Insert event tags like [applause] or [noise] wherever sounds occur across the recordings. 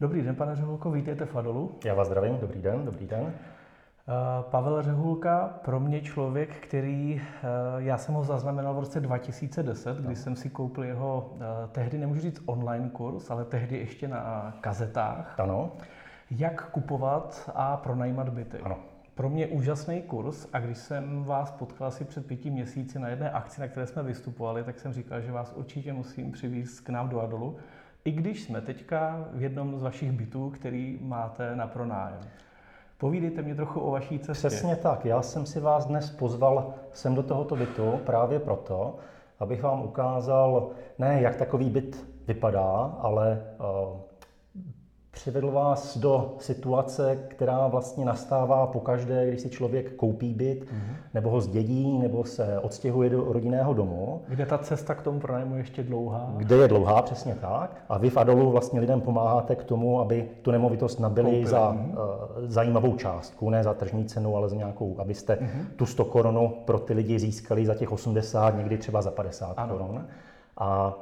Dobrý den, pane Řehulko, vítejte v Adolu. Já vás zdravím, dobrý den, dobrý den. Eh, Pavel Řehulka, pro mě člověk, který, eh, já jsem ho zaznamenal v roce 2010, kdy jsem si koupil jeho, eh, tehdy nemůžu říct online kurz, ale tehdy ještě na kazetách. Ano. Jak kupovat a pronajímat byty. Ano. Pro mě úžasný kurz a když jsem vás potkal asi před pěti měsíci na jedné akci, na které jsme vystupovali, tak jsem říkal, že vás určitě musím přivést k nám do Adolu, i když jsme teďka v jednom z vašich bytů, který máte na pronájem. Povídejte mě trochu o vaší cestě. Přesně tak. Já jsem si vás dnes pozval sem do tohoto bytu právě proto, abych vám ukázal, ne jak takový byt vypadá, ale uh, přivedl vás do situace, která vlastně nastává pokaždé, když si člověk koupí byt, mm-hmm. nebo ho zdědí, nebo se odstěhuje do rodinného domu. Kde ta cesta k tomu pronájmu je ještě dlouhá? Kde je dlouhá, přesně tak. A vy v Adolu vlastně lidem pomáháte k tomu, aby tu nemovitost nabili Koupili. za mm-hmm. uh, zajímavou částku, ne za tržní cenu, ale za nějakou, abyste mm-hmm. tu 100 korunu pro ty lidi získali za těch 80, někdy třeba za 50 ano. korun. A, a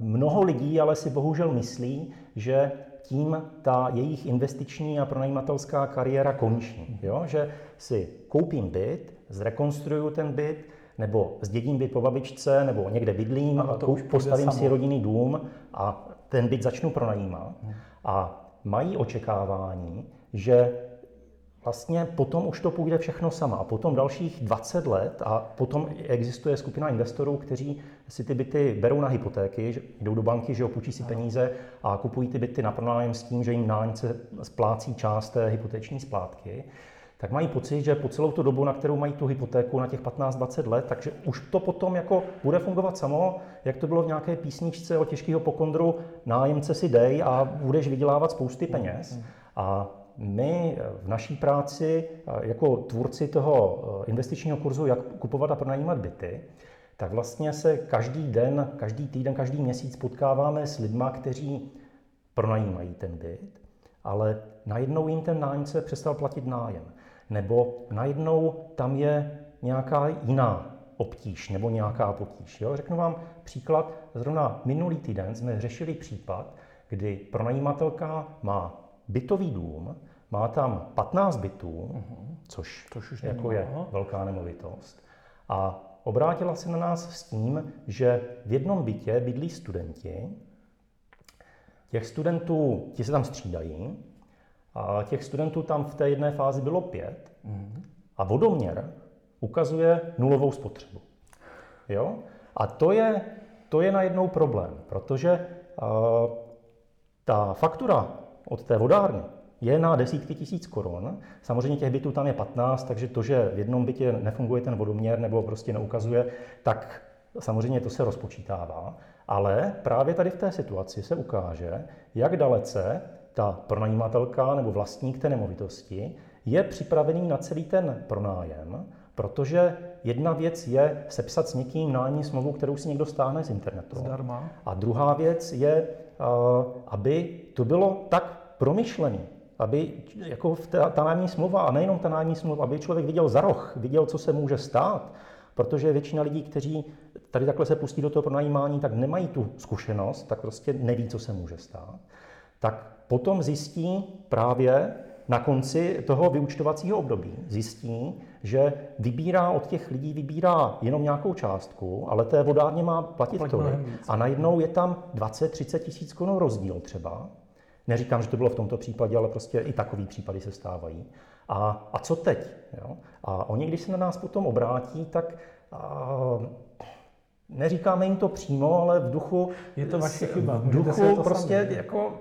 mnoho lidí ale si bohužel myslí, že tím ta jejich investiční a pronajímatelská kariéra končí. Jo? Že si koupím byt, zrekonstruju ten byt, nebo zdědím byt po babičce, nebo někde bydlím, a to postavím si rodinný dům a ten byt začnu pronajímat. Hmm. A mají očekávání, že vlastně potom už to půjde všechno sama. A potom dalších 20 let a potom existuje skupina investorů, kteří si ty byty berou na hypotéky, že jdou do banky, že opůjčí si peníze a kupují ty byty na pronájem s tím, že jim nájemce splácí část té hypoteční splátky tak mají pocit, že po celou tu dobu, na kterou mají tu hypotéku, na těch 15-20 let, takže už to potom jako bude fungovat samo, jak to bylo v nějaké písničce o těžkého pokondru, nájemce si dej a budeš vydělávat spousty peněz. A my v naší práci jako tvůrci toho eh, investičního kurzu, jak kupovat a pronajímat byty, tak vlastně se každý den, každý týden, každý měsíc potkáváme s lidma, kteří pronajímají ten byt, ale najednou jim ten nájemce přestal platit nájem. Nebo najednou tam je nějaká jiná obtíž nebo nějaká potíž. Jo? Řeknu vám příklad. Zrovna minulý týden jsme řešili případ, kdy pronajímatelka má bytový dům, má tam 15 bytů, uh-huh. což, což už jako je velká nemovitost. A obrátila se na nás s tím, že v jednom bytě bydlí studenti, těch studentů, ti se tam střídají, a těch studentů tam v té jedné fázi bylo pět uh-huh. a vodoměr ukazuje nulovou spotřebu. Jo? A to je, to je najednou problém, protože uh, ta faktura od té vodárny je na desítky tisíc korun. Samozřejmě těch bytů tam je 15, takže to, že v jednom bytě nefunguje ten vodoměr nebo prostě neukazuje, tak samozřejmě to se rozpočítává. Ale právě tady v té situaci se ukáže, jak dalece ta pronajímatelka nebo vlastník té nemovitosti je připravený na celý ten pronájem, protože jedna věc je sepsat s někým nájemní smlouvu, kterou si někdo stáhne z internetu. Zdarma. A druhá věc je, aby to bylo tak promyšlený, aby jako v ta, ta nájemní smlouva, a nejenom ta nájemní smlouva, aby člověk viděl za roh, viděl, co se může stát, protože většina lidí, kteří tady takhle se pustí do toho pronajímání, tak nemají tu zkušenost, tak prostě neví, co se může stát, tak potom zjistí právě na konci toho vyučtovacího období, zjistí, že vybírá od těch lidí vybírá jenom nějakou částku, ale té vodárně má platit tolik. A najednou je tam 20-30 tisíc korun rozdíl třeba Neříkám, že to bylo v tomto případě, ale prostě i takový případy se stávají. A, a co teď? Jo? A oni, když se na nás potom obrátí, tak a, neříkáme jim to přímo, ale v duchu... Je to vaše chyba. V duchu to prostě sami. jako,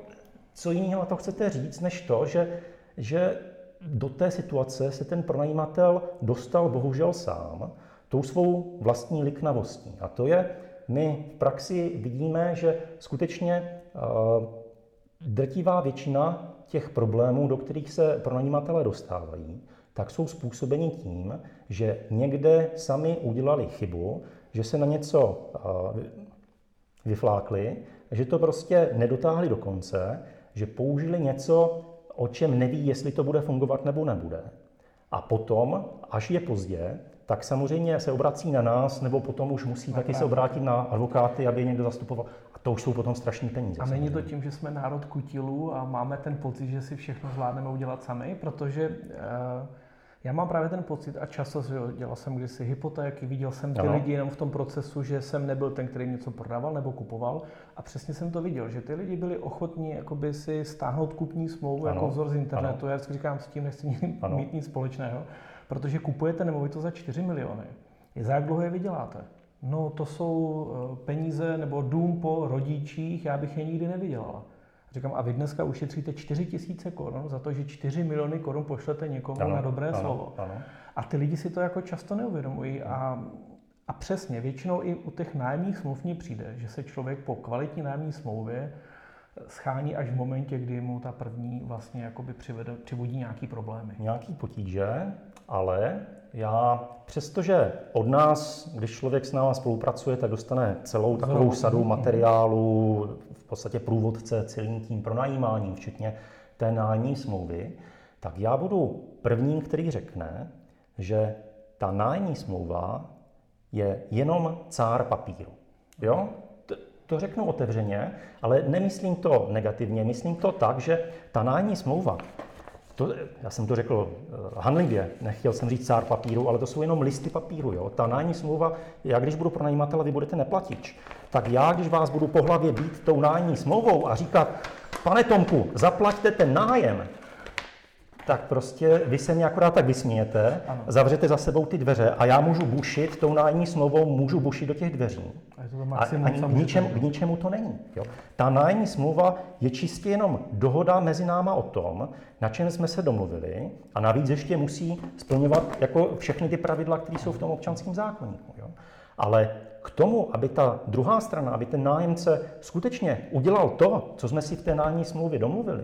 co jiného to chcete říct, než to, že, že do té situace se ten pronajímatel dostal bohužel sám tou svou vlastní liknavostí. A to je, my v praxi vidíme, že skutečně Drtivá většina těch problémů, do kterých se pronajímatelé dostávají, tak jsou způsobeni tím, že někde sami udělali chybu, že se na něco vyflákli, že to prostě nedotáhli do konce, že použili něco, o čem neví, jestli to bude fungovat nebo nebude. A potom, až je pozdě, tak samozřejmě se obrací na nás, nebo potom už musí taky se obrátit na advokáty, aby je někdo zastupoval. To už jsou potom strašní peníze. A není to tím, že jsme národ kutilů a máme ten pocit, že si všechno zvládneme udělat sami, protože uh, já mám právě ten pocit a často dělal jsem kdysi hypotéky, viděl jsem ty ano. lidi jenom v tom procesu, že jsem nebyl ten, který něco prodával nebo kupoval a přesně jsem to viděl, že ty lidi byli ochotní jakoby si stáhnout kupní smlouvu ano. jako vzor z internetu. Ano. Já vždycky říkám, s tím nechci ano. mít nic společného, protože kupujete nemovitost za 4 miliony. Za jak dlouho je vyděláte? No to jsou eh, peníze nebo dům po rodičích, já bych je nikdy nevydělala. Říkám, a vy dneska ušetříte 4 tisíce korun za to, že 4 miliony korun pošlete někomu ano, na dobré ano, slovo. Ano. A ty lidi si to jako často neuvědomují a, a přesně, většinou i u těch nájemních smluv mně přijde, že se člověk po kvalitní nájemní smlouvě schání až v momentě, kdy mu ta první vlastně jakoby přivede, přivodí nějaký problémy. Nějaký potíže, ale já přestože od nás, když člověk s námi spolupracuje, tak dostane celou takovou sadu materiálů, v podstatě průvodce celým tím pronajímáním, včetně té nájemní smlouvy, tak já budu prvním, který řekne, že ta nájemní smlouva je jenom cár papíru. Jo? To řeknu otevřeně, ale nemyslím to negativně, myslím to tak, že ta nájemní smlouva to, já jsem to řekl uh, hanlivě, nechtěl jsem říct cár papíru, ale to jsou jenom listy papíru. Jo? Ta nájemní smlouva, já když budu pronajímatel a vy budete neplatič, tak já, když vás budu po hlavě být tou nájemní smlouvou a říkat, pane Tomku, zaplaťte ten nájem, tak prostě vy se mě akorát tak vysmějete, ano. zavřete za sebou ty dveře a já můžu bušit, tou nájemní smlouvou můžu bušit do těch dveří. A, to a, a k, ničem, k ničemu to není. Jo. Ta nájemní smlouva je čistě jenom dohoda mezi náma o tom, na čem jsme se domluvili a navíc ještě musí splňovat jako všechny ty pravidla, které jsou v tom občanském zákonníku. Jo. Ale k tomu, aby ta druhá strana, aby ten nájemce skutečně udělal to, co jsme si v té nájemní smlouvě domluvili,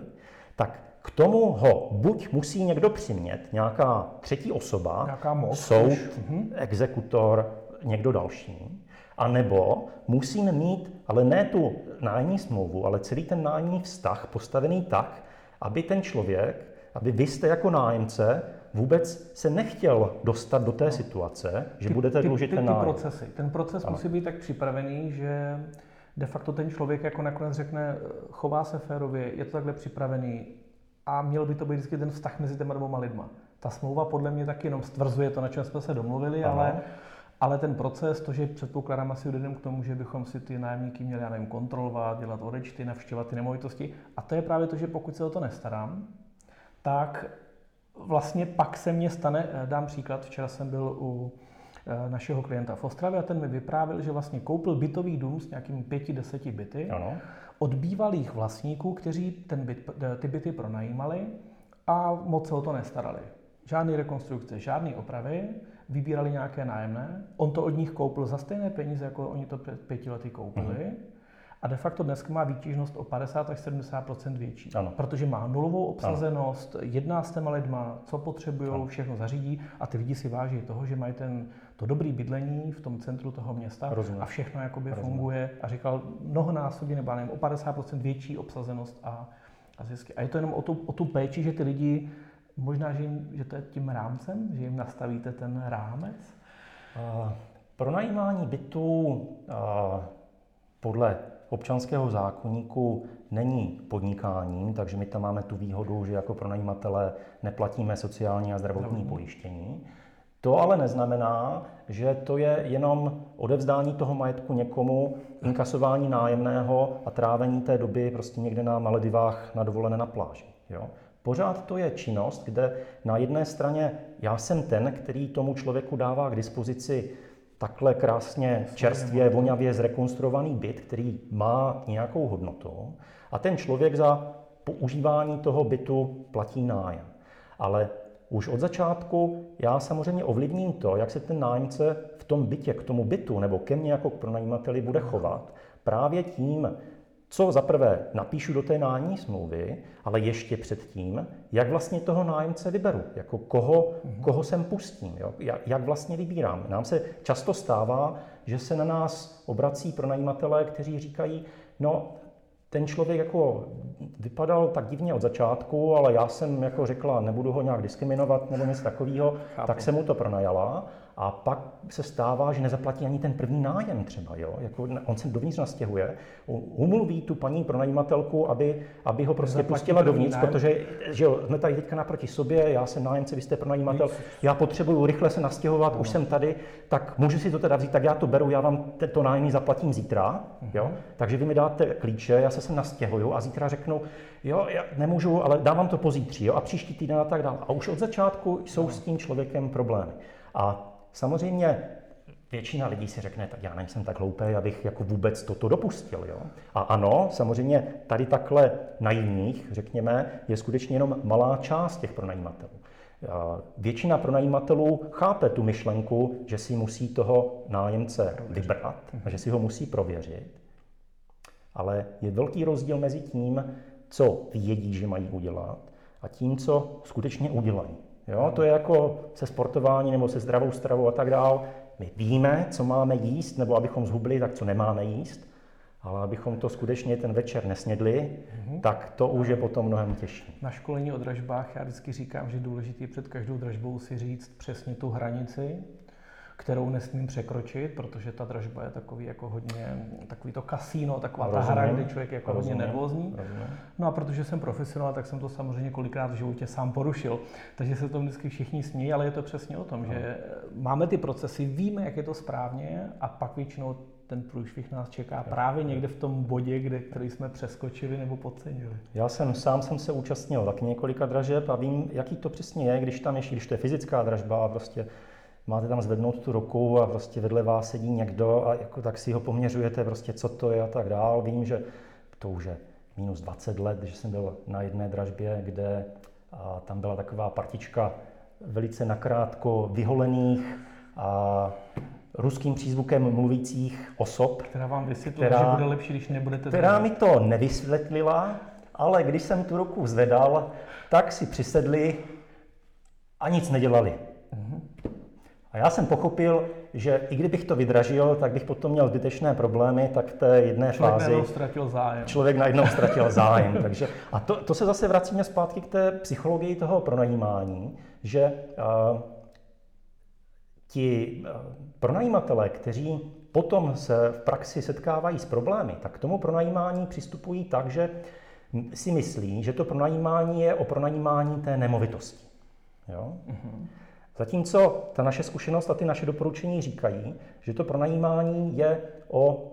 tak k tomu ho buď musí někdo přimět, nějaká třetí osoba, nějaká moc, soud, mhm. exekutor, někdo další, a nebo musíme mít, ale ne tu nájemní smlouvu, ale celý ten nájemní vztah postavený tak, aby ten člověk, aby vy jste jako nájemce vůbec se nechtěl dostat do té no. situace, že ty, budete dlužit ten nájem. Ty procesy. Ten proces ano. musí být tak připravený, že de facto ten člověk jako nakonec řekne, chová se férově, je to takhle připravený, a měl by to být vždycky ten vztah mezi těma dvěma lidma. Ta smlouva podle mě taky jenom stvrzuje to, na čem jsme se domluvili, ale, ale ten proces, to, že předpokládám asi lidem k tomu, že bychom si ty nájemníky měli, já nevím, kontrolovat, dělat odečty, navštěvovat ty nemovitosti. A to je právě to, že pokud se o to nestarám, tak vlastně pak se mně stane, eh, dám příklad, včera jsem byl u našeho klienta v Ostravě a ten mi vyprávěl, že vlastně koupil bytový dům s nějakými pěti, deseti byty. Ano od bývalých vlastníků, kteří ten byt, ty byty pronajímali a moc se o to nestarali. Žádné rekonstrukce, žádné opravy, vybírali nějaké nájemné. On to od nich koupil za stejné peníze, jako oni to před pěti lety koupili. Mm-hmm. A de facto dneska má výtěžnost o 50 až 70 větší. Ano. Protože má nulovou obsazenost, ano. jedná s těma lidma, co potřebují, všechno zařídí a ty lidi si váží toho, že mají ten, to dobrý bydlení v tom centru toho města Rozumím. a všechno jakoby Rozumím. funguje. A říkal mnohonásobně, nebo nevím, o 50% větší obsazenost a, a zisky. A je to jenom o tu, o tu péči, že ty lidi, možná, že, jim, že to je tím rámcem, že jim nastavíte ten rámec? Uh, pronajímání bytů uh, podle občanského zákonníku není podnikáním, takže my tam máme tu výhodu, že jako pronajímatele neplatíme sociální a zdravotní pojištění. To ale neznamená, že to je jenom odevzdání toho majetku někomu, inkasování nájemného a trávení té doby prostě někde na Maledivách na dovolené na pláži. Jo? Pořád to je činnost, kde na jedné straně já jsem ten, který tomu člověku dává k dispozici takhle krásně, čerstvě, vonavě zrekonstruovaný byt, který má nějakou hodnotu a ten člověk za používání toho bytu platí nájem. Ale už od začátku já samozřejmě ovlivním to, jak se ten nájemce v tom bytě k tomu bytu nebo ke mně jako k pronajímateli bude chovat. Právě tím, co za prvé napíšu do té nájemní smlouvy, ale ještě předtím, jak vlastně toho nájemce vyberu, jako koho, mm-hmm. koho sem pustím, jo? Jak, jak vlastně vybírám. Nám se často stává, že se na nás obrací pronajímatelé, kteří říkají, no ten člověk jako vypadal tak divně od začátku, ale já jsem jako řekla, nebudu ho nějak diskriminovat nebo něco takového, tak jsem mu to pronajala a pak se stává, že nezaplatí ani ten první nájem třeba. Jo? Jako on se dovnitř nastěhuje, umluví tu paní pronajímatelku, aby, aby ho prostě Zaplatí pustila dovnitř, nájem. protože že jo, jsme tady teďka naproti sobě, já jsem nájemce, vy jste pronajímatel, já potřebuju rychle se nastěhovat, no. už jsem tady, tak můžu si to teda vzít, tak já to beru, já vám to nájemní zaplatím zítra. Uh-huh. Jo? Takže vy mi dáte klíče, já se sem nastěhuju a zítra řeknu, jo, já nemůžu, ale dám vám to pozítří, jo, a příští týden a tak dále. A už od začátku jsou uh-huh. s tím člověkem problémy. A Samozřejmě většina lidí si řekne, tak já nejsem tak hloupý, abych jako vůbec toto dopustil. Jo? A ano, samozřejmě tady takhle naivních, řekněme, je skutečně jenom malá část těch pronajímatelů. Většina pronajímatelů chápe tu myšlenku, že si musí toho nájemce vybrat a že si ho musí prověřit. Ale je velký rozdíl mezi tím, co vědí, že mají udělat, a tím, co skutečně udělají. Jo? To je jako se sportování nebo se zdravou stravou a tak dál. My víme, co máme jíst, nebo abychom zhubli, tak co nemáme jíst. Ale abychom to skutečně ten večer nesnědli, mm-hmm. tak to už je potom mnohem těžší. Na školení o dražbách já vždycky říkám, že důležité před každou dražbou si říct přesně tu hranici, kterou nesmím překročit, protože ta dražba je takový jako hodně, takový to kasíno, taková rozumím, ta hra, kde člověk je jako rozumím, hodně nervózní. Rozumím. No a protože jsem profesionál, tak jsem to samozřejmě kolikrát v životě sám porušil. Takže se to vždycky všichni smějí, ale je to přesně o tom, no. že máme ty procesy, víme, jak je to správně a pak většinou ten průšvih nás čeká právě někde v tom bodě, kde, který jsme přeskočili nebo podcenili. Já jsem sám jsem se účastnil taky několika dražeb a vím, jaký to přesně je, když tam ještě, když to je fyzická dražba a prostě máte tam zvednout tu ruku a prostě vedle vás sedí někdo a jako tak si ho poměřujete, prostě co to je a tak dál. Vím, že to už je minus 20 let, že jsem byl na jedné dražbě, kde a tam byla taková partička velice nakrátko vyholených a ruským přízvukem mluvících osob. Která vám vysvětlila, která, že bude lepší, když nebudete... Která mi to nevysvětlila, ale když jsem tu ruku zvedal, tak si přisedli a nic nedělali. Mm-hmm. A já jsem pochopil, že i kdybych to vydražil, tak bych potom měl zbytečné problémy, tak v té jedné člověk fázi... Člověk ztratil zájem. Člověk najednou ztratil [laughs] zájem. takže, a to, to se zase vracíme zpátky k té psychologii toho pronajímání, že uh, ti uh, pronajímatelé, kteří potom se v praxi setkávají s problémy, tak k tomu pronajímání přistupují tak, že si myslí, že to pronajímání je o pronajímání té nemovitosti. Jo? Mm-hmm. Zatímco ta naše zkušenost a ty naše doporučení říkají, že to pronajímání je o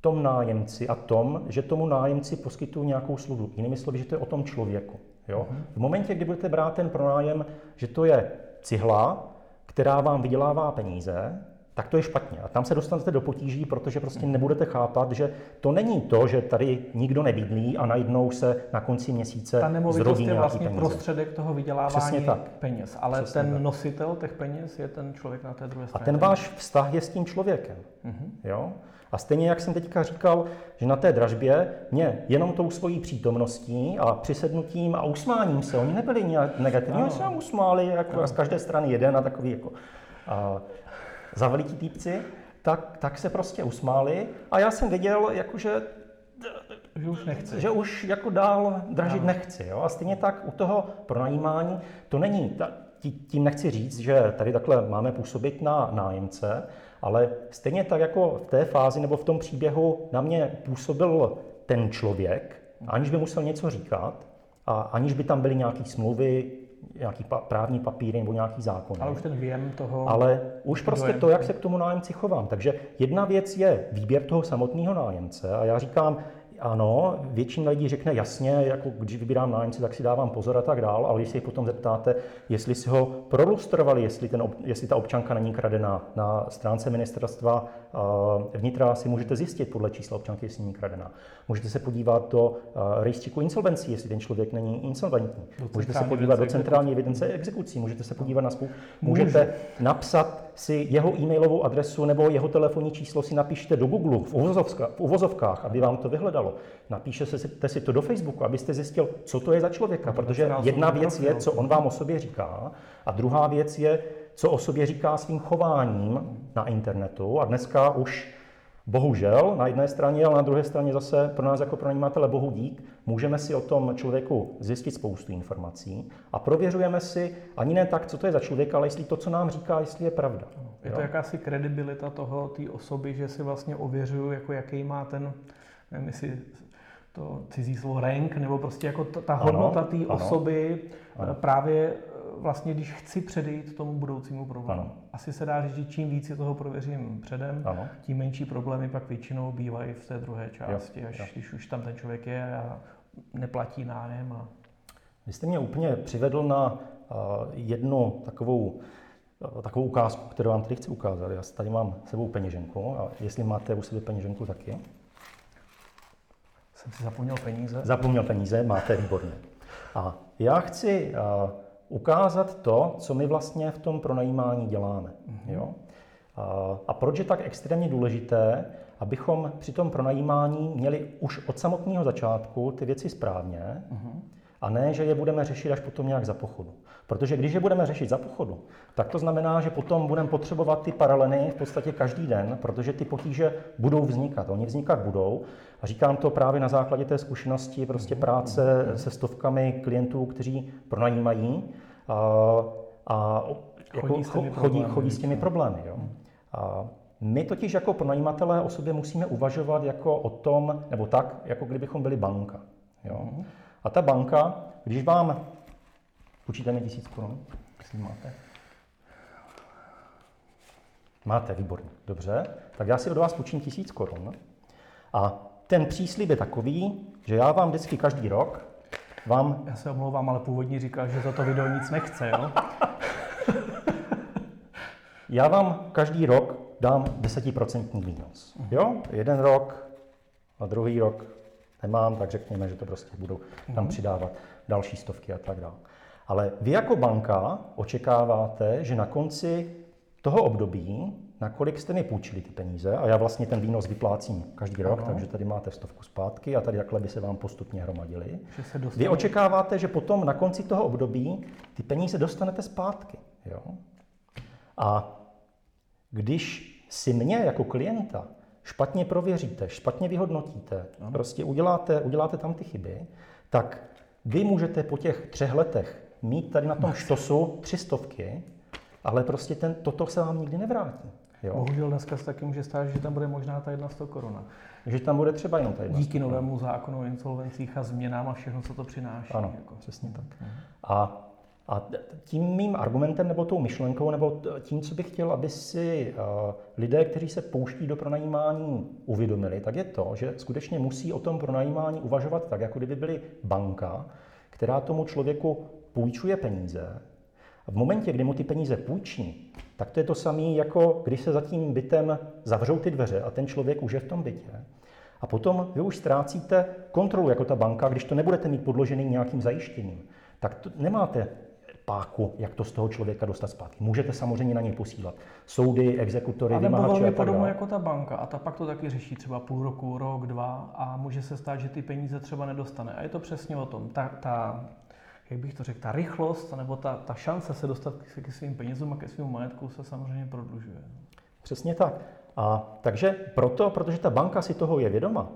tom nájemci a tom, že tomu nájemci poskytují nějakou službu. Jinými slovy, že to je o tom člověku. Jo? Mhm. V momentě, kdy budete brát ten pronájem, že to je cihla, která vám vydělává peníze, tak to je špatně. A tam se dostanete do potíží, protože prostě nebudete chápat, že to není to, že tady nikdo nebydlí a najednou se na konci měsíce Ta nemovitost je vlastně peníze. prostředek toho vydělávání tak. peněz, ale Přesně ten tak. nositel těch peněz je ten člověk na té druhé straně. A ten váš vztah je s tím člověkem. Mm-hmm. Jo? A stejně, jak jsem teďka říkal, že na té dražbě mě jenom tou svojí přítomností a přisednutím a usmáním se, oni nebyli nějak negativní, oni se nám usmáli jako z každé strany jeden a takový jako... A, zavelití týpci, tak, tak se prostě usmáli a já jsem věděl, jakože že už nechci. Že už jako dál dražit no. nechci. Jo? A stejně tak u toho pronajímání, to není, tím nechci říct, že tady takhle máme působit na nájemce, ale stejně tak jako v té fázi nebo v tom příběhu na mě působil ten člověk, aniž by musel něco říkat, a aniž by tam byly nějaké smlouvy, nějaký právní papíry nebo nějaký zákon. Ale už ten věm toho... Ale už prostě to, jak se k tomu nájemci chovám. Takže jedna věc je výběr toho samotného nájemce a já říkám, ano, většina lidí řekne jasně, jako když vybírám nájemce, tak si dávám pozor a tak dál, ale když se jich potom zeptáte, jestli si ho prolustrovali, jestli, ten, jestli ta občanka není kradená, na stránce ministerstva vnitra si můžete zjistit podle čísla občanky, jestli není kradená. Můžete se podívat do rejstříku insolvencí, jestli ten člověk není insolventní. Můžete se podívat do centrální evidence exekucí, můžete se podívat na spolu. Můžete napsat si jeho e-mailovou adresu nebo jeho telefonní číslo si napište do Google v, uvozovkách, v uvozovkách aby vám to vyhledalo. Napíšete si to do Facebooku, abyste zjistil, co to je za člověka, protože jedna věc je, co on vám o sobě říká, a druhá věc je, co o sobě říká svým chováním na internetu. A dneska už Bohužel na jedné straně, ale na druhé straně zase pro nás jako pronajímatele bohu dík, můžeme si o tom člověku zjistit spoustu informací a prověřujeme si ani ne tak, co to je za člověka, ale jestli to, co nám říká, jestli je pravda. Je to jakási kredibilita toho, té osoby, že si vlastně ověřuju, jako jaký má ten, nevím, jestli to cizí slovo rank, nebo prostě jako ta, ta hodnota té osoby ano. právě vlastně, když chci předejít tomu budoucímu problému. Ano. Asi se dá říct, že čím víc si toho prověřím předem, ano. tím menší problémy pak většinou bývají v té druhé části, jo. až jo. když už tam ten člověk je a neplatí nájem. A... Vy jste mě úplně přivedl na jednu takovou takovou ukázku, kterou vám tady chci ukázat. Já tady mám sebou peněženku a jestli máte u sebe peněženku taky. Jsem si zapomněl peníze. Zapomněl peníze, máte výborně. A já chci ukázat to, co my vlastně v tom pronajímání děláme. Mm-hmm. Jo? A, a proč je tak extrémně důležité, abychom při tom pronajímání měli už od samotného začátku ty věci správně mm-hmm. A ne, že je budeme řešit až potom nějak za pochodu. Protože když je budeme řešit za pochodu, tak to znamená, že potom budeme potřebovat ty paralely v podstatě každý den, protože ty potíže budou vznikat. Oni vznikat budou. A říkám to právě na základě té zkušenosti prostě mhm. práce mhm. se stovkami klientů, kteří pronajímají a, a jako chodí, s těmi chodí, chodí s těmi problémy. Jo. A my totiž jako pronajímatelé o sobě musíme uvažovat jako o tom, nebo tak, jako kdybychom byli banka. Jo. A ta banka, když vám Půjčíte mi tisíc korun, jestli máte. Máte, výborně. Dobře, tak já si od vás půjčím tisíc korun. A ten příslib je takový, že já vám vždycky každý rok vám... Já se omlouvám, ale původně říkal, že za to video nic nechce, jo? já vám každý rok dám desetiprocentní výnos. Jo? Jeden rok a druhý rok nemám, tak řekněme, že to prostě budu tam mhm. přidávat další stovky a tak dále. Ale vy jako banka očekáváte, že na konci toho období, na kolik jste mi půjčili ty peníze, a já vlastně ten výnos vyplácím každý rok, ano. takže tady máte stovku zpátky a tady jakhle by se vám postupně hromadili. Vy očekáváte, že potom na konci toho období ty peníze dostanete zpátky. Jo? A když si mě jako klienta špatně prověříte, špatně vyhodnotíte, ano. prostě uděláte, uděláte tam ty chyby, tak vy můžete po těch třech letech mít tady na tom štosu tři stovky, ale prostě ten, toto se vám nikdy nevrátí. Jo? Bohužel dneska se taky může stát, že tam bude možná ta jedna 100 koruna. Že tam bude třeba jenom ta jedna Díky novému zákonu o insolvencích a změnám a všechno, co to přináší. Ano, jako. přesně tak. Uh-huh. A, a tím mým argumentem nebo tou myšlenkou nebo tím, co bych chtěl, aby si uh, lidé, kteří se pouští do pronajímání, uvědomili, tak je to, že skutečně musí o tom pronajímání uvažovat tak, jako kdyby byli banka, která tomu člověku půjčuje peníze, a v momentě, kdy mu ty peníze půjčí, tak to je to samé, jako když se za tím bytem zavřou ty dveře a ten člověk už je v tom bytě. A potom vy už ztrácíte kontrolu jako ta banka, když to nebudete mít podložený nějakým zajištěním. Tak to nemáte páku, jak to z toho člověka dostat zpátky. Můžete samozřejmě na něj posílat soudy, exekutory, a nebo velmi podobně jako ta banka. A ta pak to taky řeší třeba půl roku, rok, dva a může se stát, že ty peníze třeba nedostane. A je to přesně o tom. Ta, ta jak bych to řekl, ta rychlost nebo ta, ta šance se dostat ke svým penězům a ke svým majetku se samozřejmě prodlužuje. Přesně tak. A takže proto, protože ta banka si toho je vědoma,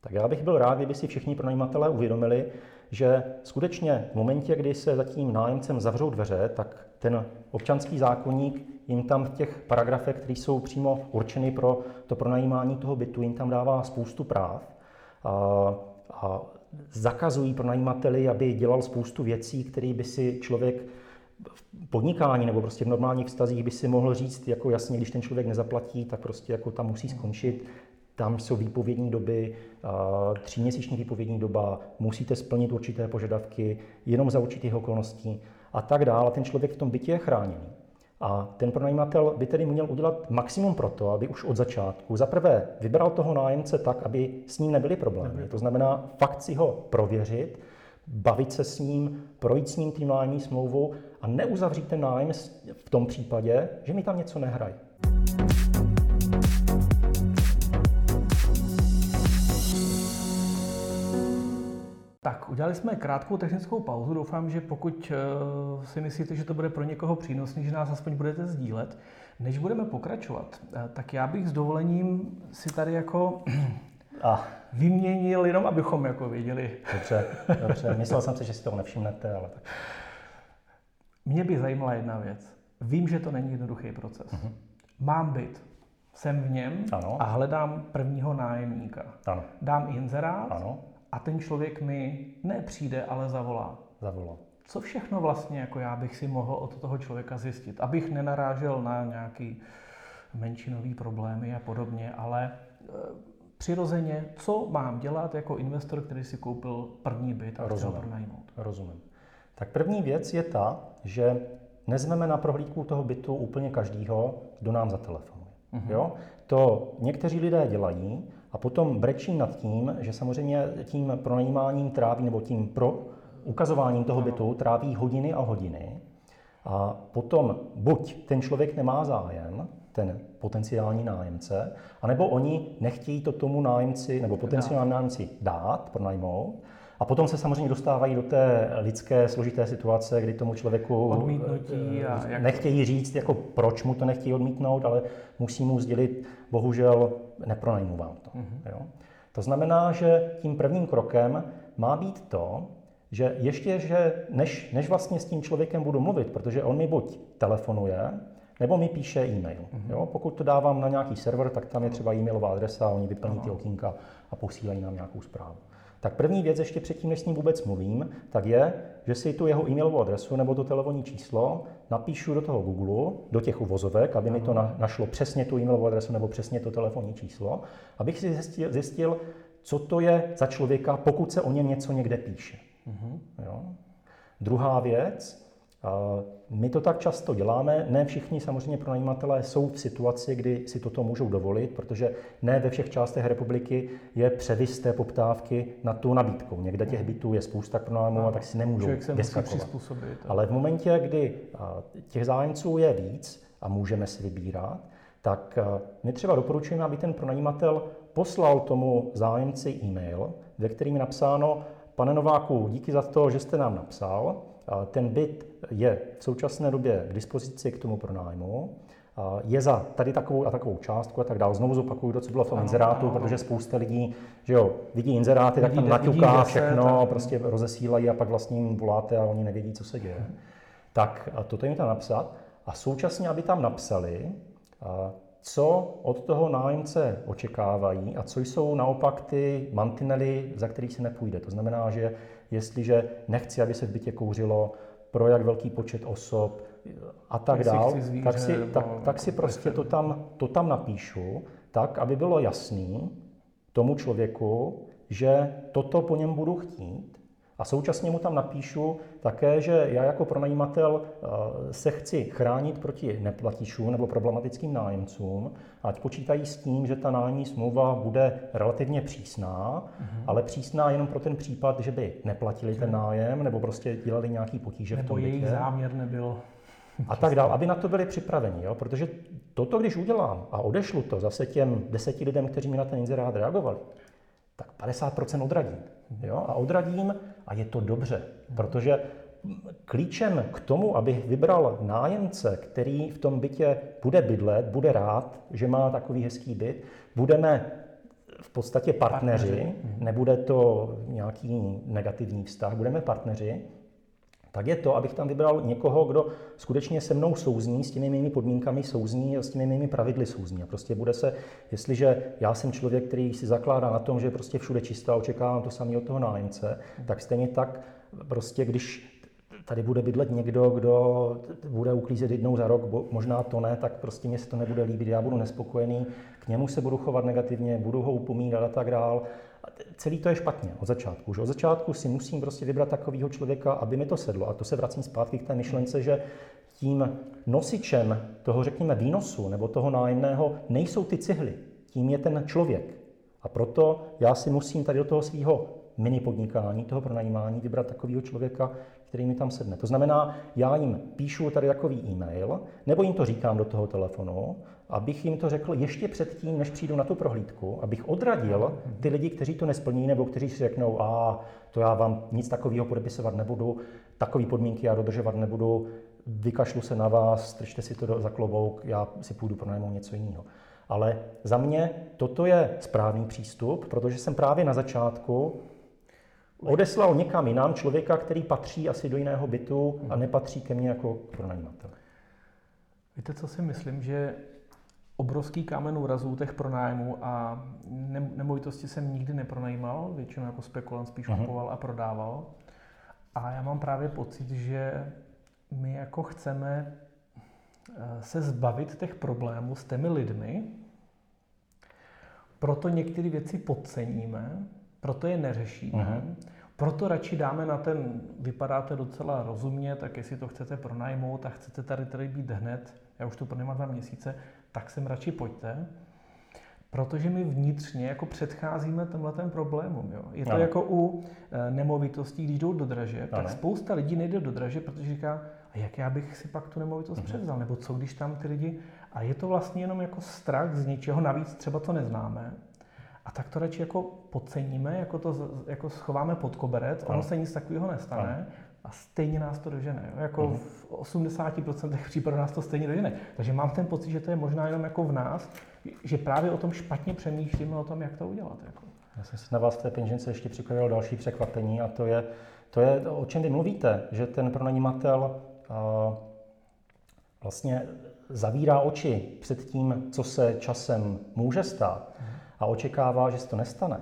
tak já bych byl rád, kdyby si všichni pronajímatelé uvědomili, že skutečně v momentě, kdy se za tím nájemcem zavřou dveře, tak ten občanský zákonník jim tam v těch paragrafech, které jsou přímo určeny pro to pronajímání toho bytu, jim tam dává spoustu práv. A, a zakazují pronajímateli, aby dělal spoustu věcí, které by si člověk v podnikání nebo prostě v normálních vztazích by si mohl říct, jako jasně, když ten člověk nezaplatí, tak prostě jako tam musí skončit. Tam jsou výpovědní doby, tříměsíční výpovědní doba, musíte splnit určité požadavky jenom za určitých okolností a tak dále. Ten člověk v tom bytě je chráněný. A ten pronajímatel by tedy měl udělat maximum pro to, aby už od začátku za prvé vybral toho nájemce tak, aby s ním nebyly problémy. To znamená fakt si ho prověřit, bavit se s ním, projít s ním tím nájemní smlouvou a neuzavřít ten nájem v tom případě, že mi tam něco nehraje. Udělali jsme krátkou technickou pauzu. Doufám, že pokud eh, si myslíte, že to bude pro někoho přínosný, že nás aspoň budete sdílet. Než budeme pokračovat, eh, tak já bych s dovolením si tady jako a. vyměnil, jenom abychom jako věděli. Dobře, dobře. Myslel jsem si, že si toho nevšimnete, ale tak. Mě by zajímala jedna věc. Vím, že to není jednoduchý proces. Uh-huh. Mám byt, jsem v něm ano. a hledám prvního nájemníka. Ano. Dám inzerát ano. A ten člověk mi nepřijde, ale zavolá. Zavolá. Co všechno vlastně jako já bych si mohl od toho člověka zjistit, abych nenarážel na nějaký menšinový problémy a podobně, ale e, přirozeně, co mám dělat jako investor, který si koupil první byt a Rozumím. chtěl pronajmout? Rozumím. Tak první věc je ta, že nezmeme na prohlídku toho bytu úplně každýho, kdo nám zatelefonuje. Mm-hmm. Jo? To někteří lidé dělají a potom brečí nad tím, že samozřejmě tím pronajímáním tráví, nebo tím pro ukazováním toho bytu tráví hodiny a hodiny. A potom buď ten člověk nemá zájem, ten potenciální nájemce, anebo oni nechtějí to tomu nájemci nebo potenciální nájemci dát, pronajmout, a potom se samozřejmě dostávají do té lidské složité situace, kdy tomu člověku Odmítnutí a jak... nechtějí říct, jako proč mu to nechtějí odmítnout, ale musí mu sdělit, bohužel nepronajmu vám to. Mm-hmm. Jo? To znamená, že tím prvním krokem má být to, že ještě, že než, než vlastně s tím člověkem budu mluvit, protože on mi buď telefonuje, nebo mi píše e-mail. Mm-hmm. Jo? Pokud to dávám na nějaký server, tak tam je třeba e-mailová adresa, oni vyplní ty okýnka a posílají nám nějakou zprávu. Tak první věc ještě předtím, než s ním vůbec mluvím, tak je, že si tu jeho e-mailovou adresu nebo to telefonní číslo napíšu do toho Google, do těch uvozovek, aby mi to na, našlo přesně tu e-mailovou adresu nebo přesně to telefonní číslo, abych si zjistil, zjistil co to je za člověka, pokud se o něm něco někde píše. Uh-huh. Jo? Druhá věc, my to tak často děláme, ne všichni samozřejmě pronajímatelé jsou v situaci, kdy si toto můžou dovolit, protože ne ve všech částech republiky je převis té poptávky na tu nabídku. Někde těch bytů je spousta pronájmů a tak si nemůžou vyskakovat. Ale v momentě, kdy těch zájemců je víc a můžeme si vybírat, tak my třeba doporučujeme, aby ten pronajímatel poslal tomu zájemci e-mail, ve kterým je napsáno, pane Nováku, díky za to, že jste nám napsal, ten byt je v současné době k dispozici k tomu pronájmu, je za tady takovou a takovou částku a tak dále. Znovu zopakuju to, co bylo v tom inzerátu, protože spousta lidí, že jo, vidí inzeráty, vidí, tak tam naťuká všechno, tak... prostě rozesílají a pak vlastně jim voláte a oni nevědí, co se děje. Tak toto jim tam napsat a současně, aby tam napsali, co od toho nájemce očekávají a co jsou naopak ty mantinely, za kterých se nepůjde. To znamená, že jestliže nechci, aby se v bytě kouřilo, pro jak velký počet osob a tak dál, tak si, tak, tak si prostě to tam, to tam napíšu, tak, aby bylo jasný tomu člověku, že toto po něm budu chtít a současně mu tam napíšu také, že já jako pronajímatel eh, se chci chránit proti neplatičům nebo problematickým nájemcům, ať počítají s tím, že ta nájemní smlouva bude relativně přísná, mm-hmm. ale přísná jenom pro ten případ, že by neplatili ten nájem nebo prostě dělali nějaký potíže nebo v tom jejich záměr nebyl a tak dál, aby na to byli připraveni. Jo? Protože toto, když udělám a odešlu to zase těm deseti lidem, kteří mi na ten inzerát reagovali, tak 50% odradím. Jo? A odradím a je to dobře, protože klíčem k tomu, abych vybral nájemce, který v tom bytě bude bydlet, bude rád, že má takový hezký byt, budeme v podstatě partneři, partneři. nebude to nějaký negativní vztah, budeme partneři, tak je to, abych tam vybral někoho, kdo skutečně se mnou souzní, s těmi mými podmínkami souzní s těmi mými pravidly souzní. A prostě bude se, jestliže já jsem člověk, který si zakládá na tom, že prostě všude čistá, očekávám to samé od toho nájemce, tak stejně tak prostě, když tady bude bydlet někdo, kdo bude uklízet jednou za rok, možná to ne, tak prostě mě se to nebude líbit, já budu nespokojený, k němu se budu chovat negativně, budu ho upomínat a tak dál celý to je špatně od začátku. Že? Od začátku si musím prostě vybrat takového člověka, aby mi to sedlo. A to se vracím zpátky k té myšlence, že tím nosičem toho, řekněme, výnosu nebo toho nájemného nejsou ty cihly. Tím je ten člověk. A proto já si musím tady do toho svého mini podnikání, toho pronajímání, vybrat takového člověka, který mi tam sedne. To znamená, já jim píšu tady takový e-mail, nebo jim to říkám do toho telefonu, abych jim to řekl ještě předtím, než přijdu na tu prohlídku, abych odradil ty lidi, kteří to nesplní, nebo kteří si řeknou, a to já vám nic takového podepisovat nebudu, takové podmínky já dodržovat nebudu, vykašlu se na vás, strčte si to za klobouk, já si půjdu pronajmout něco jiného. Ale za mě toto je správný přístup, protože jsem právě na začátku odeslal někam jinam člověka, který patří asi do jiného bytu a nepatří ke mně jako pronajímatel. Víte, co si myslím, že obrovský kámen úrazů těch pronájmů a nemovitosti jsem nikdy nepronajímal, většinou jako spekulant spíš uh-huh. kupoval a prodával. A já mám právě pocit, že my jako chceme eh, se zbavit těch problémů s těmi lidmi, proto některé věci podceníme, proto je neřešíme, uh-huh. proto radši dáme na ten, vypadáte docela rozumně, tak jestli to chcete pronajmout a chcete tady tady být hned, já už to pronajímám dva měsíce, tak sem radši pojďte. Protože my vnitřně jako předcházíme tenhle ten problémům. Jo. Je to ano. jako u e, nemovitostí, když jdou do draže, tak spousta lidí nejde do draže, protože říká, a jak já bych si pak tu nemovitost uh-huh. převzal, nebo co když tam ty lidi... A je to vlastně jenom jako strach z něčeho, navíc třeba to neznáme. A tak to radši jako podceníme, jako to jako schováme pod koberec, ono se nic takového nestane. Ano a stejně nás to dožene. Jo? Jako uh-huh. v 80% případů nás to stejně dožene. Takže mám ten pocit, že to je možná jenom jako v nás, že právě o tom špatně přemýšlíme, o tom, jak to udělat. Jako. Já jsem si na vás v té peněžence ještě připravil další překvapení a to je, to je, o čem vy mluvíte, že ten pronajímatel a, vlastně zavírá oči před tím, co se časem může stát a očekává, že se to nestane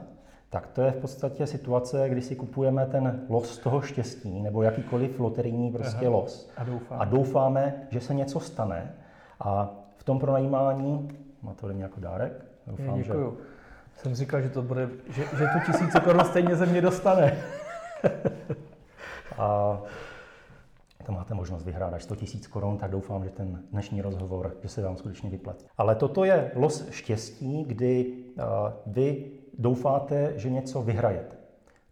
tak to je v podstatě situace, kdy si kupujeme ten los toho štěstí, nebo jakýkoliv loterijní prostě Aha. los. A doufáme. A doufáme, že se něco stane. A v tom pronajímání, má to ode jako dárek? Doufám, děkuju. Že... Jsem říkal, že to bude, že, že tu tisíce korun stejně ze mě dostane. [laughs] a to máte možnost vyhrát až 100 tisíc korun, tak doufám, že ten dnešní rozhovor, že se vám skutečně vyplatí. Ale toto je los štěstí, kdy uh, vy doufáte, že něco vyhrajete.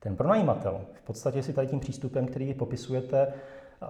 Ten pronajímatel v podstatě si tady tím přístupem, který popisujete, eh,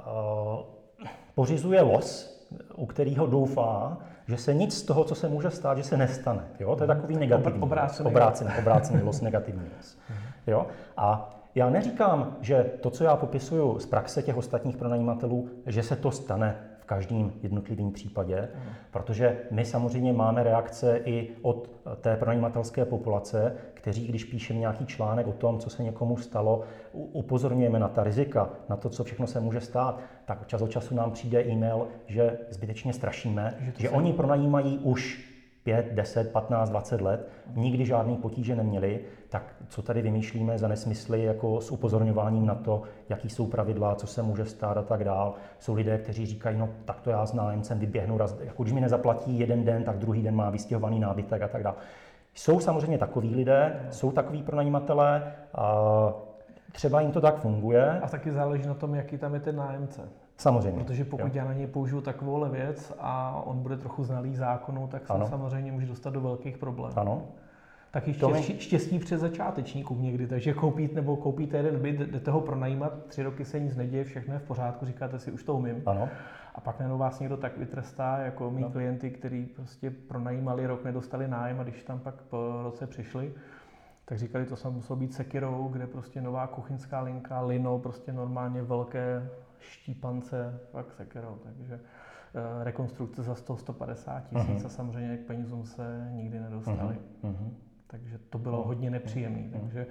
pořizuje los, u kterého doufá, že se nic z toho, co se může stát, že se nestane. Jo? To je takový negativní. Obrácený, obrácený, obrácený los, negativní los. Jo? A já neříkám, že to, co já popisuju z praxe těch ostatních pronajímatelů, že se to stane v každém jednotlivém případě, protože my samozřejmě máme reakce i od té pronajímatelské populace, kteří, když píšeme nějaký článek o tom, co se někomu stalo, upozorňujeme na ta rizika, na to, co všechno se může stát, tak čas od času nám přijde e-mail, že zbytečně strašíme, že, že oni pronajímají už 5, 10, 15, 20 let, nikdy žádný potíže neměli, tak co tady vymýšlíme za nesmysly jako s upozorňováním na to, jaký jsou pravidla, co se může stát a tak dál. Jsou lidé, kteří říkají, no tak to já s nájemcem vyběhnu, raz, jako když mi nezaplatí jeden den, tak druhý den má vystěhovaný nábytek a tak dále. Jsou samozřejmě takový lidé, jsou takový pronajímatelé, a třeba jim to tak funguje. A taky záleží na tom, jaký tam je ten nájemce. Samozřejmě. Protože pokud jo. já na něj použiju takovou věc a on bude trochu znalý zákonu, tak se samozřejmě může dostat do velkých problémů. Ano. Taky štěstí, štěstí před začátečníkům někdy, takže koupit nebo koupíte jeden byt, jdete ho pronajímat, tři roky se nic neděje, všechno je v pořádku, říkáte si, už to umím. Ano. A pak najednou vás někdo tak vytrestá, jako mý no. klienty, kteří prostě pronajímali rok, nedostali nájem a když tam pak po roce přišli, tak říkali, to jsem muselo být sekirou, kde prostě nová kuchyňská linka, lino, prostě normálně velké štípance, fakt sekerou, takže eh, rekonstrukce za 100-150 tisíc uh-huh. a samozřejmě k penězům se nikdy nedostali. Uh-huh. Takže to bylo uh-huh. hodně nepříjemné. Uh-huh. Takže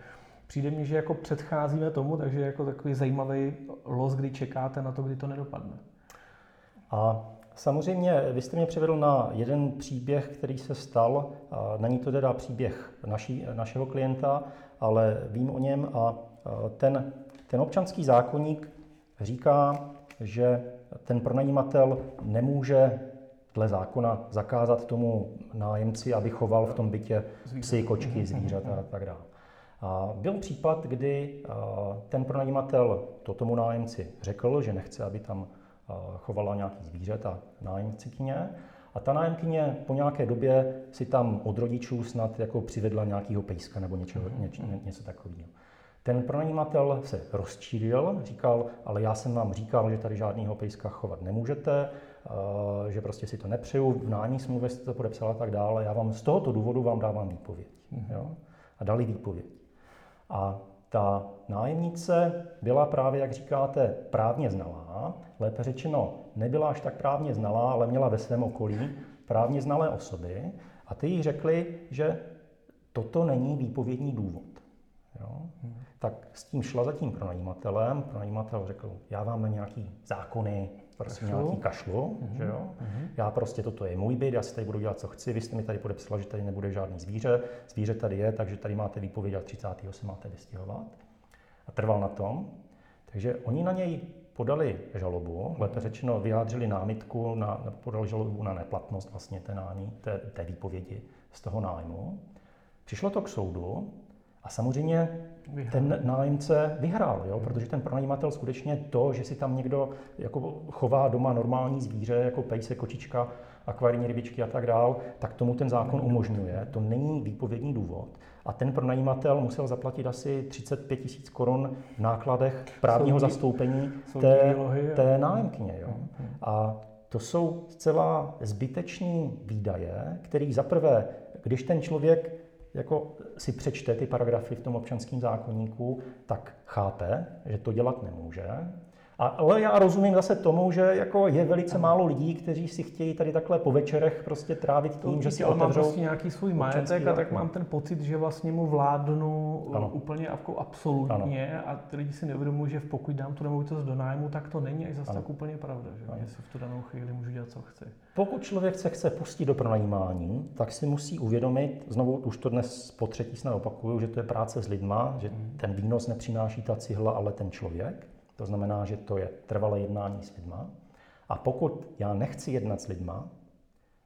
přijde mi, že jako předcházíme tomu, takže jako takový zajímavý los, kdy čekáte na to, kdy to nedopadne. A samozřejmě vy jste mě přivedl na jeden příběh, který se stal. Není to teda příběh naší, našeho klienta, ale vím o něm a ten, ten občanský zákonník říká, že ten pronajímatel nemůže dle zákona zakázat tomu nájemci, aby choval v tom bytě psy, kočky, zvířata a tak dále. A byl případ, kdy ten pronajímatel to tomu nájemci řekl, že nechce, aby tam chovala nějaký zvířata nájemcikyně. A ta nájemkyně po nějaké době si tam od rodičů snad jako přivedla nějakého pejska nebo něčeho, něč, něco takového. Ten pronajímatel se rozčílil, říkal, ale já jsem vám říkal, že tady žádného pejska chovat nemůžete, eh, že prostě si to nepřeju, v nájemní smlouvě jste to podepsal a tak dále, já vám z tohoto důvodu vám dávám výpověď. Mm-hmm. Jo? A dali výpověď. A ta nájemnice byla právě, jak říkáte, právně znalá, lépe řečeno, nebyla až tak právně znalá, ale měla ve svém okolí právně znalé osoby a ty jí řekli, že toto není výpovědní důvod. Jo? Tak s tím šla za tím pronajímatelem, pronajímatel řekl, já vám na nějaký zákony, prostě kašlu. nějaký kašlu, mm-hmm. že jo? Mm-hmm. Já prostě, toto je můj byt, já si tady budu dělat, co chci, vy jste mi tady podepsala, že tady nebude žádný zvíře, zvíře tady je, takže tady máte výpověď a 30. se máte vystěhovat. A trval na tom. Takže oni na něj podali žalobu, lépe řečeno vyjádřili námitku, na, podali žalobu na neplatnost vlastně té, námi, té, té výpovědi z toho nájmu. Přišlo to k soudu a samozřejmě vyhrál. ten nájemce vyhrál, jo? protože ten pronajímatel skutečně to, že si tam někdo jako chová doma normální zvíře, jako pejse, kočička, akvarijní rybičky a tak dál, tak tomu ten zákon umožňuje. To není výpovědní důvod. A ten pronajímatel musel zaplatit asi 35 tisíc korun v nákladech právního soudí, zastoupení té, té nájemkyně. Jo? A to jsou zcela zbytečné výdaje, který zaprvé, když ten člověk jako si přečte ty paragrafy v tom občanském zákonníku, tak chápe, že to dělat nemůže. A, ale já rozumím zase tomu, že jako je velice málo lidí, kteří si chtějí tady takhle po večerech prostě trávit tím, to že si otevřou... prostě nějaký svůj majetek a tak mám ten pocit, že vlastně mu vládnu ano. úplně jako absolutně ano. a ty lidi si neuvědomují, že pokud dám tu nemovitost do nájmu, tak to není až zase ano. tak úplně pravda, že, ano. si v tu danou chvíli můžu dělat, co chci. Pokud člověk se chce pustit do pronajímání, tak si musí uvědomit, znovu už to dnes po třetí snad opakuju, že to je práce s lidma, že hmm. ten výnos nepřináší ta cihla, ale ten člověk. To znamená, že to je trvalé jednání s lidma. A pokud já nechci jednat s lidma,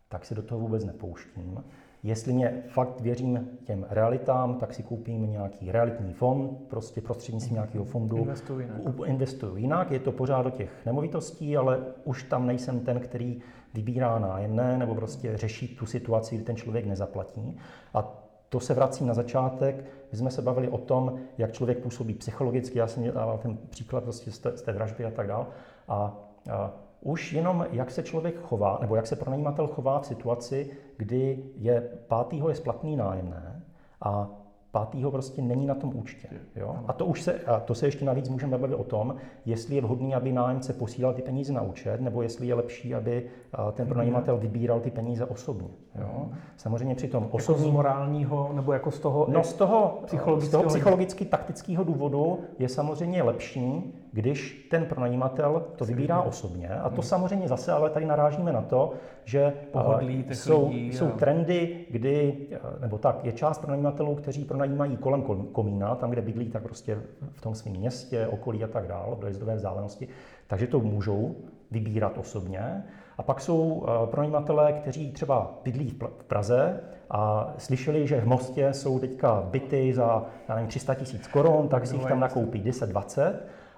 tak se do toho vůbec nepouštím. Jestli mě fakt věřím těm realitám, tak si koupím nějaký realitní fond, prostě prostřednictvím nějakého fondu. Investuju jinak. Investuju jinak, je to pořád do těch nemovitostí, ale už tam nejsem ten, který vybírá nájemné nebo prostě řeší tu situaci, kdy ten člověk nezaplatí. A to se vrací na začátek. My jsme se bavili o tom, jak člověk působí psychologicky. Já jsem dával ten příklad prostě z té, z té vraždy a tak dále. A, a už jenom, jak se člověk chová, nebo jak se pronajímatel chová v situaci, kdy je pátýho je splatný nájemné a pátýho prostě není na tom účtě. Jo? A to už se, a to se ještě navíc můžeme bavit o tom, jestli je vhodný, aby nájemce posílal ty peníze na účet, nebo jestli je lepší, aby ten pronajímatel vybíral ty peníze osobně. Jo? Mhm. Samozřejmě při tom osobní... Jako z morálního, nebo jako z toho, no, z toho, z toho psychologicky taktického důvodu je samozřejmě lepší, když ten pronajímatel to vybírá osobně. A to hmm. samozřejmě zase, ale tady narážíme na to, že Pohodlí jsou, lidí, jsou trendy, kdy, nebo tak, je část pronajímatelů, kteří pronajímají kolem komína, tam, kde bydlí, tak prostě v tom svém městě, okolí a tak dále, v dojezdové vzdálenosti, takže to můžou vybírat osobně. A pak jsou pronajímatelé, kteří třeba bydlí v Praze a slyšeli, že v Mostě jsou teďka byty za já nevím, 300 tisíc korun, tak si jich tam nakoupí 10-20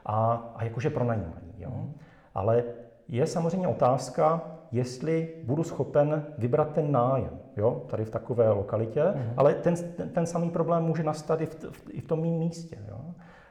a, a jakože pronajímají. Jo? Mm. Ale je samozřejmě otázka, jestli budu schopen vybrat ten nájem, jo? tady v takové lokalitě, mm. ale ten, ten, ten samý problém může nastat i v, v, i v tom mém místě. Jo?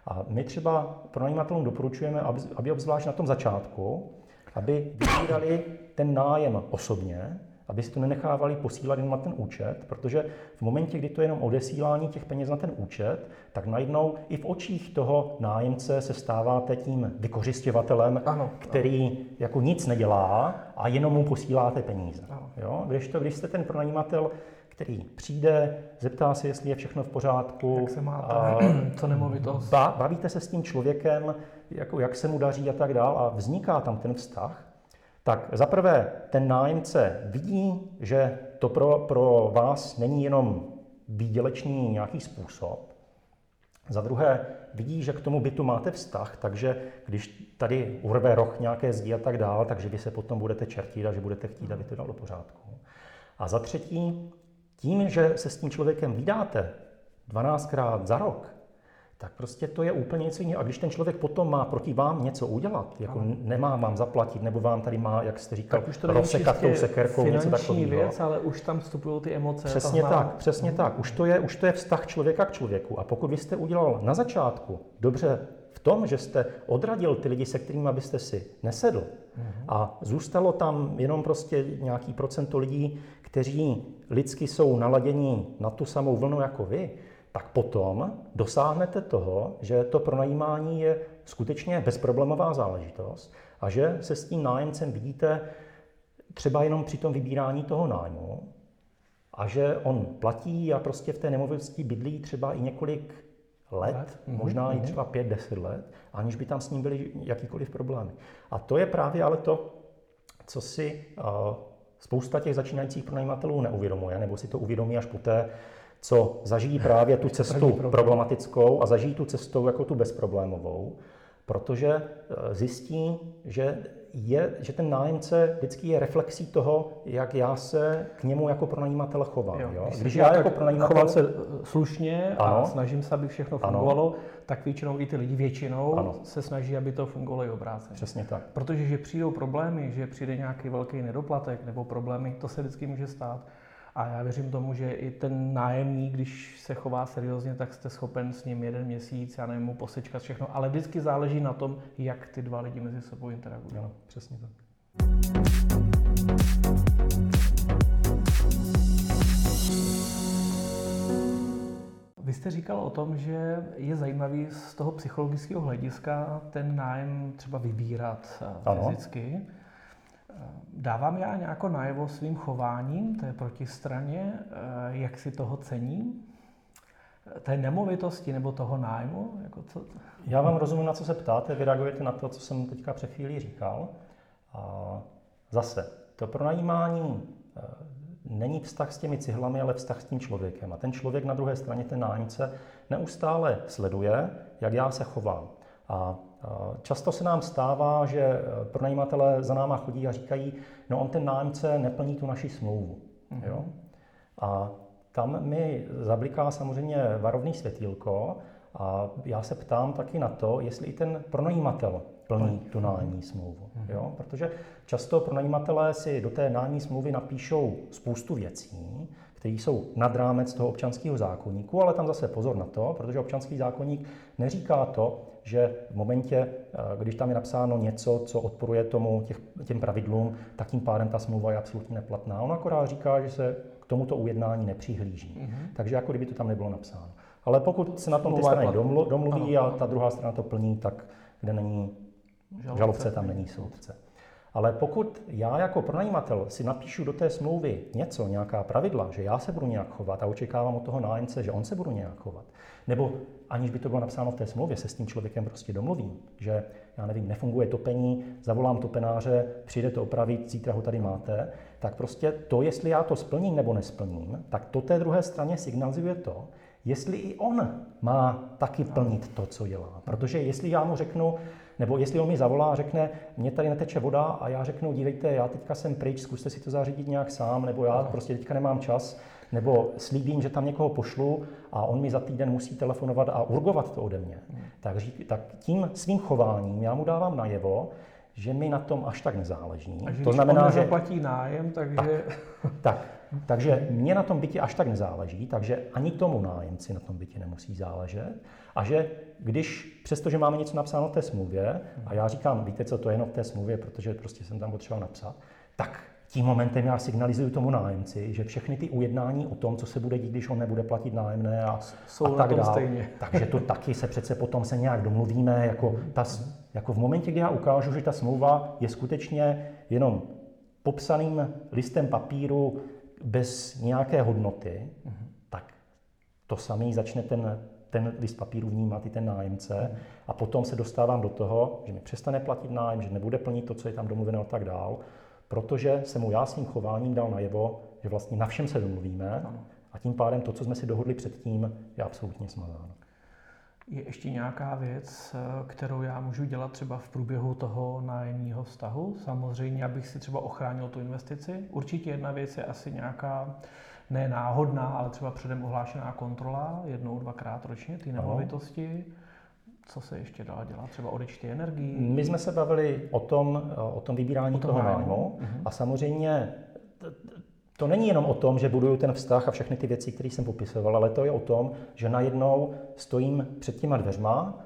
A my třeba pronajímatelům doporučujeme, aby, aby obzvlášť na tom začátku, aby vybírali ten nájem osobně, aby si to nenechávali posílat jenom na ten účet, protože v momentě, kdy to je jenom odesílání těch peněz na ten účet, tak najednou i v očích toho nájemce se stáváte tím vykořistěvatelem, ano, který ano. jako nic nedělá a jenom mu posíláte peníze. Ano. Jo? Když, to, když jste ten pronajímatel, který přijde, zeptá se, jestli je všechno v pořádku. Jak se má a, [clears throat] co nemovitost. Bavíte se s tím člověkem, jako jak se mu daří a tak dál a vzniká tam ten vztah, tak zaprvé ten nájemce vidí, že to pro, pro vás není jenom výdělečný nějaký způsob. Za druhé vidí, že k tomu bytu máte vztah, takže když tady urve roh nějaké zdi a tak dál, takže vy se potom budete čertit a že budete chtít, aby to dalo pořádku. A za třetí, tím, že se s tím člověkem vydáte 12krát za rok, tak prostě to je úplně něco jiného. A když ten člověk potom má proti vám něco udělat, jako ano. nemá vám zaplatit, nebo vám tady má, jak jste říkal, tak už to rozsekat tou sekerkou, něco takového. věc, ale už tam vstupují ty emoce. Přesně tak, přesně tak. Už to, je, už to je vztah člověka k člověku. A pokud vy jste udělal na začátku dobře v tom, že jste odradil ty lidi, se kterými byste si nesedl, mm-hmm. a zůstalo tam jenom prostě nějaký procento lidí, kteří lidsky jsou naladění na tu samou vlnu jako vy, tak potom dosáhnete toho, že to pronajímání je skutečně bezproblémová záležitost a že se s tím nájemcem vidíte třeba jenom při tom vybírání toho nájmu a že on platí a prostě v té nemovitosti bydlí třeba i několik let, let. Mhm, možná mm-hmm. i mhm. třeba pět, deset let, aniž by tam s ním byly jakýkoliv problémy. A to je právě ale to, co si uh, spousta těch začínajících pronajímatelů neuvědomuje, nebo si to uvědomí až poté, co zažijí právě tu cestu problematickou a zažijí tu cestu jako tu bezproblémovou, protože eh, zjistí, že, je, že ten nájemce vždycky je reflexí toho, jak já se k němu jako pronajímatel chovám. Jo, jo? Když já jako pronajímatel... Choval se eh, slušně a ano, snažím se, aby všechno fungovalo, ano, tak většinou i ty lidi většinou ano. se snaží, aby to fungovalo i obráceně. Přesně tak. Protože že přijdou problémy, že přijde nějaký velký nedoplatek nebo problémy, to se vždycky může stát. A já věřím tomu, že i ten nájemník, když se chová seriózně, tak jste schopen s ním jeden měsíc, já nevím, mu posečkat všechno. Ale vždycky záleží na tom, jak ty dva lidi mezi sebou interagují. Ano, přesně tak. Vy jste říkal o tom, že je zajímavý z toho psychologického hlediska ten nájem třeba vybírat eh, ano. fyzicky. Dávám já nějako najevo svým chováním té protistraně, eh, jak si toho cením? Té nemovitosti nebo toho nájmu? Jako co? Já vám rozumím, na co se ptáte, vy reagujete na to, co jsem teďka před chvílí říkal. A zase, to pronajímání eh, není vztah s těmi cihlami, ale vztah s tím člověkem. A ten člověk na druhé straně, ten nájemce, neustále sleduje, jak já se chovám. A Často se nám stává, že e, pronajímatelé za náma chodí a říkají, no on ten nájemce neplní tu naši smlouvu. Mm-hmm. Jo? A tam mi zabliká samozřejmě varovný světýlko a já se ptám taky na to, jestli i ten pronajímatel plní tu nájemní smlouvu. Mm-hmm. Jo? Protože často pronajímatelé si do té nájemní smlouvy napíšou spoustu věcí, které jsou nad rámec toho občanského zákonníku, ale tam zase pozor na to, protože občanský zákonník neříká to, že v momentě, eh, když tam je napsáno něco, co odporuje tomu těch, těm pravidlům, tak tím pádem ta smlouva je absolutně neplatná. On akorát říká, že se k tomuto ujednání nepřihlíží. Mm-hmm. Takže jako kdyby to tam nebylo napsáno. Ale pokud se na tom ty strany domluví a ta druhá strana to plní, tak kde není žalobce, žalobce tam není soudce. Ale pokud já jako pronajímatel si napíšu do té smlouvy něco, nějaká pravidla, že já se budu nějak chovat a očekávám od toho nájemce, že on se bude nějak chovat, nebo aniž by to bylo napsáno v té smlouvě, se s tím člověkem prostě domluvím, že já nevím, nefunguje topení, zavolám topenáře, přijde to opravit, zítra ho tady máte, tak prostě to, jestli já to splním nebo nesplním, tak to té druhé straně signalizuje to, jestli i on má taky plnit to, co dělá. Protože jestli já mu řeknu, nebo jestli on mi zavolá a řekne, mě tady neteče voda a já řeknu, dívejte, já teďka jsem pryč, zkuste si to zařídit nějak sám, nebo já prostě teďka nemám čas, nebo slíbím, že tam někoho pošlu a on mi za týden musí telefonovat a urgovat to ode mě. Hmm. Tak, tak tím svým chováním já mu dávám najevo, že mi na tom až tak nezáleží. A že to znamená, on že zaplatí nájem, takže... Tak, tak, takže mě na tom bytě až tak nezáleží, takže ani tomu nájemci na tom bytě nemusí záležet. A že když, přestože máme něco napsáno v té smlouvě, a já říkám, víte co, to je jenom v té smlouvě, protože prostě jsem tam potřeboval napsat, tak tím momentem já signalizuju tomu nájemci, že všechny ty ujednání o tom, co se bude dít, když on nebude platit nájemné a, Jsou a tak dále. [laughs] Takže to taky se přece potom se nějak domluvíme. Jako, ta, jako v momentě, kdy já ukážu, že ta smlouva je skutečně jenom popsaným listem papíru bez nějaké hodnoty, tak to samý začne ten, ten list papíru vnímat i ten nájemce a potom se dostávám do toho, že mi přestane platit nájem, že nebude plnit to, co je tam domluveno a tak dál protože se mu já svým chováním dal najevo, že vlastně na všem se domluvíme a tím pádem to, co jsme si dohodli předtím, je absolutně smazáno. Je ještě nějaká věc, kterou já můžu dělat třeba v průběhu toho nájemního vztahu? Samozřejmě, abych si třeba ochránil tu investici. Určitě jedna věc je asi nějaká ne náhodná, ale třeba předem ohlášená kontrola jednou, dvakrát ročně ty nemovitosti. Co se ještě dá dělat? Třeba odečty energii? My jsme se bavili o tom, o tom vybírání o tom toho nájmu uh-huh. a samozřejmě to není jenom o tom, že buduju ten vztah a všechny ty věci, které jsem popisoval, ale to je o tom, že najednou stojím před těma dveřma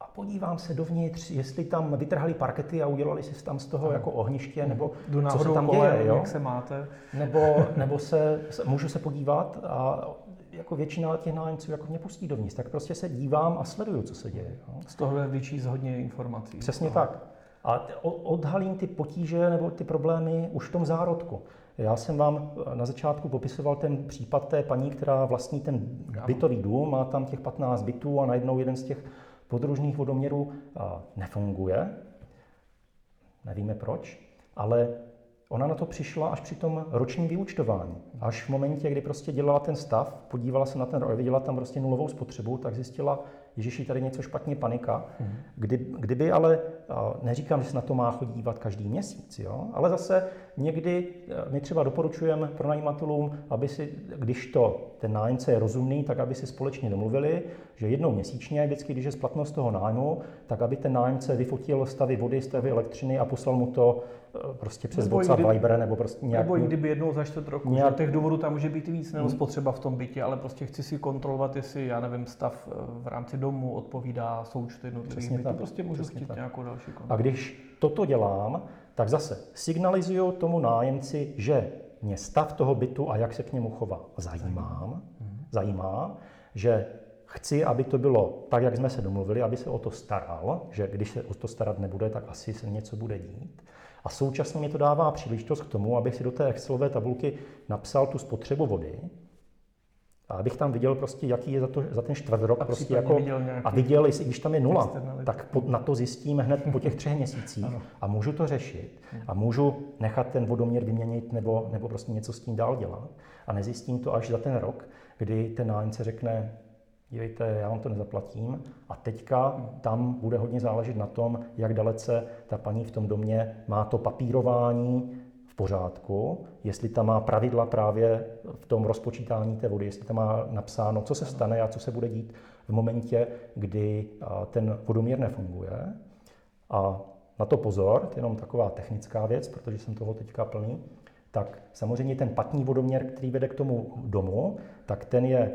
a podívám se dovnitř, jestli tam vytrhali parkety a udělali si tam z toho ano. jako ohniště, nebo Jdu co se tam děje, jo? jak se máte. Nebo, nebo se, můžu se podívat a jako většina těch nájemců jako mě pustí dovnitř, tak prostě se dívám a sleduju, co se děje. Jo? Z toho je vyčíst hodně informací. Přesně tak. A odhalím ty potíže nebo ty problémy už v tom zárodku. Já jsem vám na začátku popisoval ten případ té paní, která vlastní ten bytový dům, má tam těch 15 bytů a najednou jeden z těch podružných vodoměrů nefunguje. Nevíme proč, ale ona na to přišla až při tom ročním vyúčtování. Až v momentě, kdy prostě dělala ten stav, podívala se na ten roj, viděla tam prostě nulovou spotřebu, tak zjistila, Ježíši, tady něco špatně, panika. Mm. Kdy, kdyby ale, neříkám, že se na to má chodívat každý měsíc, jo? ale zase někdy e, my třeba doporučujeme pronajímatelům, aby si, když to ten nájemce je rozumný, tak aby si společně domluvili, že jednou měsíčně, vždycky, když je splatnost toho nájmu, tak aby ten nájemce vyfotil stavy vody, stavy elektřiny a poslal mu to prostě přes nebo WhatsApp, kdy, Viber nebo prostě nějak. Nebo i kdyby jednou za čtvrt roku, nějak, že těch důvodů tam může být víc, nebo hmm. spotřeba v tom bytě, ale prostě chci si kontrolovat, jestli, já nevím, stav e, v rámci domu odpovídá součtu jednotlivých bytů. Tak, prostě můžu chtít tak. nějakou další kontrolu. A když toto dělám, tak zase signalizuju tomu nájemci, že mě stav toho bytu a jak se k němu chová zajímám, hmm. zajímá, že chci, aby to bylo tak, jak jsme se domluvili, aby se o to staral, že když se o to starat nebude, tak asi se něco bude dít. A současně mi to dává příležitost k tomu, abych si do té Excelové tabulky napsal tu spotřebu vody, a abych tam viděl prostě, jaký je za, to, za ten čtvrt rok a prostě jako, viděl a viděl, jestli když tam je nula, tak po, na to zjistíme hned po těch třech měsících a můžu to řešit hmm. a můžu nechat ten vodoměr vyměnit nebo, nebo prostě něco s tím dál dělat. A nezjistím to až za ten rok, kdy ten nájemce řekne, dívejte, já vám to nezaplatím. A teďka tam bude hodně záležet na tom, jak dalece ta paní v tom domě má to papírování, v pořádku, jestli tam má pravidla právě v tom rozpočítání té vody, jestli tam má napsáno, co se stane a co se bude dít v momentě, kdy ten vodoměr nefunguje. A na to pozor, to je jenom taková technická věc, protože jsem toho teďka plný, tak samozřejmě ten patní vodoměr, který vede k tomu domu, tak ten, je,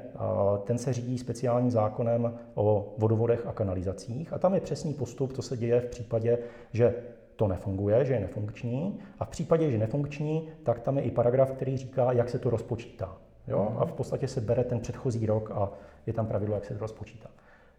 ten se řídí speciálním zákonem o vodovodech a kanalizacích a tam je přesný postup, co se děje v případě, že to nefunguje, že je nefunkční. A v případě, že nefunkční, tak tam je i paragraf, který říká, jak se to rozpočítá. Jo? A v podstatě se bere ten předchozí rok a je tam pravidlo, jak se to rozpočítá.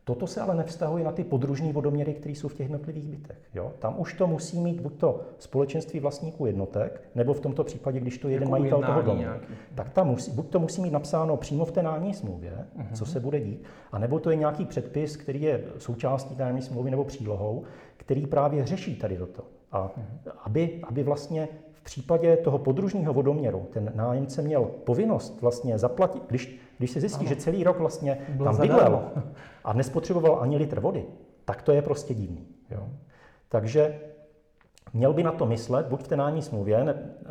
Toto se ale nevztahuje na ty podružní vodoměry, které jsou v těch jednotlivých bytech. Jo? Tam už to musí mít buď to společenství vlastníků jednotek, nebo v tomto případě, když to jeden jako majitel toho domu, nějaký. tak tam musí, buď to musí mít napsáno přímo v té nájemní smlouvě, uh-huh. co se bude dít, a nebo to je nějaký předpis, který je součástí nájemní smlouvy nebo přílohou, který právě řeší tady toto. A uh-huh. aby, aby vlastně případě toho podružního vodoměru ten nájemce měl povinnost vlastně zaplatit, když, když se zjistí, ano. že celý rok vlastně Byl tam bydlel a nespotřeboval ani litr vody, tak to je prostě divný. Jo? Takže Měl by na to myslet, buď v té nájemní smlouvě, ne, eh,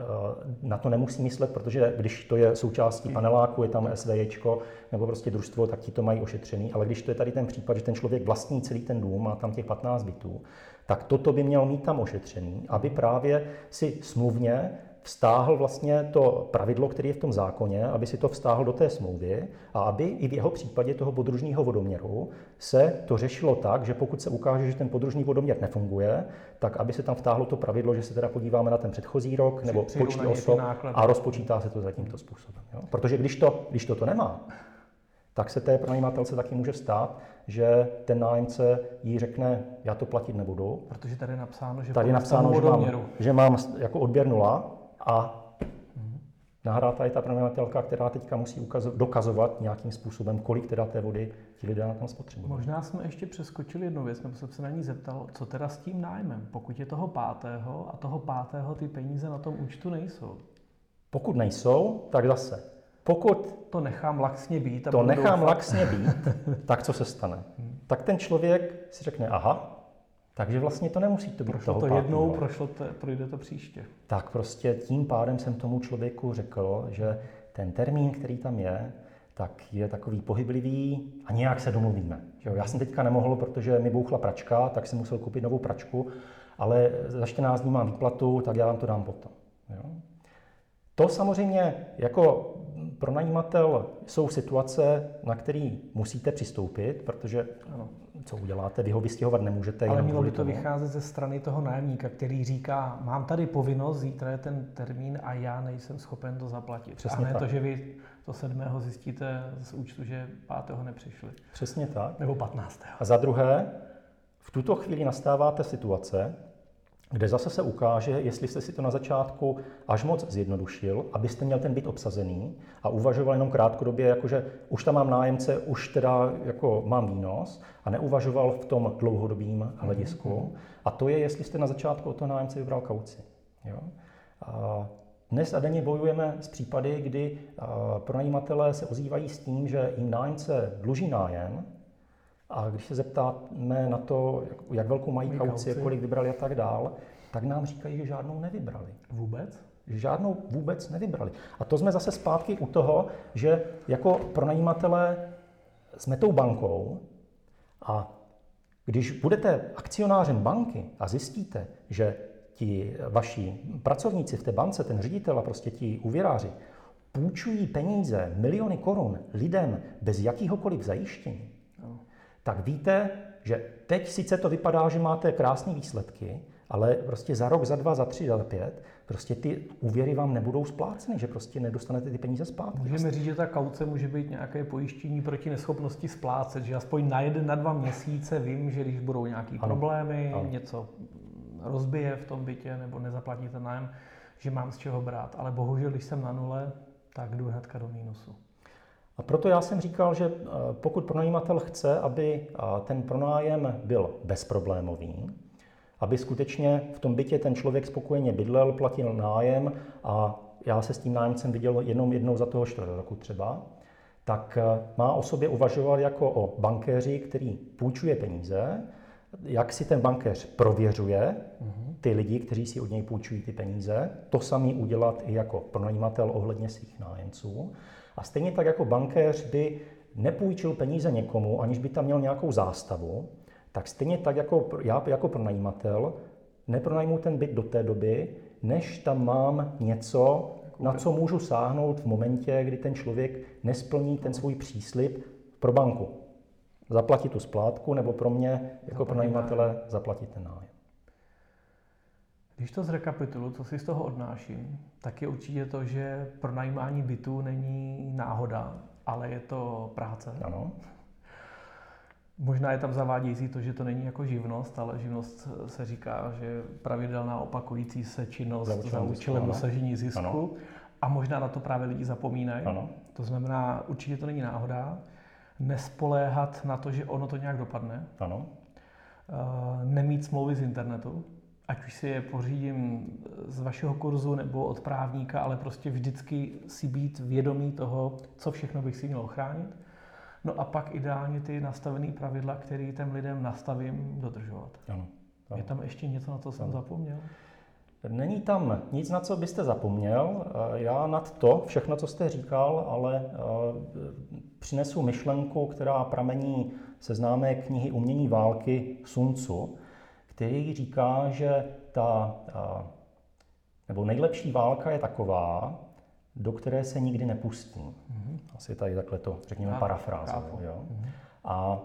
na to nemusí myslet, protože když to je součástí paneláku, je tam SVJčko nebo prostě družstvo, tak ti to mají ošetřený, ale když to je tady ten případ, že ten člověk vlastní celý ten dům, má tam těch 15 bytů, tak toto by měl mít tam ošetřený, aby právě si smluvně vztáhl vlastně to pravidlo, které je v tom zákoně, aby si to vztáhl do té smlouvy a aby i v jeho případě toho podružního vodoměru se to řešilo tak, že pokud se ukáže, že ten podružní vodoměr nefunguje, tak aby se tam vtáhlo to pravidlo, že se teda podíváme na ten předchozí rok nebo počty osob a rozpočítá se to za tímto způsobem. Jo? Protože když to, když to, to nemá, tak se té pronajímatelce taky může stát, že ten nájemce jí řekne, já to platit nebudu. Protože tady je napsáno, že, tady je napsáno, že, mám, že mám jako odběr nula a nahráta je ta pronajímatelka, která teďka musí ukazovat, dokazovat nějakým způsobem, kolik teda té vody ti lidé na tom spotřebují. Možná jsme ještě přeskočili jednu věc, nebo jsem se na ní zeptal, co teda s tím nájmem, pokud je toho pátého a toho pátého ty peníze na tom účtu nejsou. Pokud nejsou, tak zase pokud to nechám laxně být, a to nechám doufat. laxně být, [laughs] tak co se stane? Tak ten člověk si řekne, aha, takže vlastně to nemusí to být prošlo toho to jednou, prošlo to, projde to příště. Tak prostě tím pádem jsem tomu člověku řekl, že ten termín, který tam je, tak je takový pohyblivý a nějak se domluvíme. Jo, já jsem teďka nemohl, protože mi bouchla pračka, tak jsem musel koupit novou pračku, ale za 14 dní mám výplatu, tak já vám to dám potom. Jo. To samozřejmě jako pronajímatel jsou situace, na které musíte přistoupit, protože ano. co uděláte, vy ho vystěhovat nemůžete. Ale mělo by to tomu. vycházet ze strany toho nájemníka, který říká, mám tady povinnost, zítra je ten termín a já nejsem schopen to zaplatit. Přesně a ne tak. to, že vy to sedmého zjistíte z účtu, že pátého nepřišli. Přesně tak. Nebo patnáctého. A za druhé, v tuto chvíli nastáváte situace, kde zase se ukáže, jestli jste si to na začátku až moc zjednodušil, abyste měl ten byt obsazený a uvažoval jenom krátkodobě, jakože už tam mám nájemce, už teda jako mám výnos a neuvažoval v tom dlouhodobým hledisku. Mm-hmm. A to je, jestli jste na začátku o to nájemce vybral kauci. Jo? A dnes a denně bojujeme s případy, kdy pronajímatelé se ozývají s tím, že jim nájemce dluží nájem, a když se zeptáme na to, jak, jak velkou mají kauci, kolik vybrali a tak dál, tak nám říkají, že žádnou nevybrali. Vůbec? Že žádnou vůbec nevybrali. A to jsme zase zpátky u toho, že jako pronajímatelé jsme tou bankou a když budete akcionářem banky a zjistíte, že ti vaši pracovníci v té bance, ten ředitel a prostě ti úvěráři, půjčují peníze, miliony korun lidem bez jakýhokoliv zajištění, tak víte, že teď sice to vypadá, že máte krásné výsledky, ale prostě za rok, za dva, za tři, za pět, prostě ty úvěry vám nebudou spláceny, že prostě nedostanete ty peníze zpátky. Můžeme říct, že ta kauce může být nějaké pojištění proti neschopnosti splácet, že aspoň na jeden, na dva měsíce vím, že když budou nějaké problémy, ano. něco rozbije v tom bytě nebo nezaplatíte nájem, že mám z čeho brát. Ale bohužel, když jsem na nule, tak jdu hnedka do mínusu. A proto já jsem říkal, že eh, pokud pronajímatel chce, aby eh, ten pronájem byl bezproblémový, aby skutečně v tom bytě ten člověk spokojeně bydlel, platil nájem a já se s tím nájemcem viděl jenom jednou za toho čtvrt roku třeba, tak eh, má o sobě uvažovat jako o bankéři, který půjčuje peníze, jak si ten bankéř prověřuje mhm. ty lidi, kteří si od něj půjčují ty peníze, to samý udělat i jako pronajímatel ohledně svých nájemců. A stejně tak jako bankéř by nepůjčil peníze někomu, aniž by tam měl nějakou zástavu, tak stejně tak jako já jako pronajímatel nepronajmu ten byt do té doby, než tam mám něco, na co můžu sáhnout v momentě, kdy ten člověk nesplní ten svůj příslip pro banku. Zaplatit tu splátku, nebo pro mě jako pronajímatele zaplatit ten nájem. Když to zrekapitulu, co si z toho odnáším, tak je určitě to, že pronajímání bytu není náhoda, ale je to práce. Ano. Možná je tam zavádějící to, že to není jako živnost, ale živnost se říká, že pravidelná opakující se činnost za účelem dosažení zisku. Ano. A možná na to právě lidi zapomínají. Ano. To znamená, určitě to není náhoda. Nespoléhat na to, že ono to nějak dopadne. Ano. Uh, nemít smlouvy z internetu ať už si je pořídím z vašeho kurzu nebo od právníka, ale prostě vždycky si být vědomý toho, co všechno bych si měl ochránit. No a pak ideálně ty nastavené pravidla, které těm lidem nastavím, dodržovat. Ano, ano. Je tam ještě něco, na co jsem ano. zapomněl? Není tam nic, na co byste zapomněl. Já nad to, všechno, co jste říkal, ale eh, přinesu myšlenku, která pramení se známé knihy Umění války Sun Tzu, který říká, že ta, nebo nejlepší válka je taková, do které se nikdy nepustí. Mm-hmm. Asi tady takhle to, řekněme, parafráze. Mm-hmm. A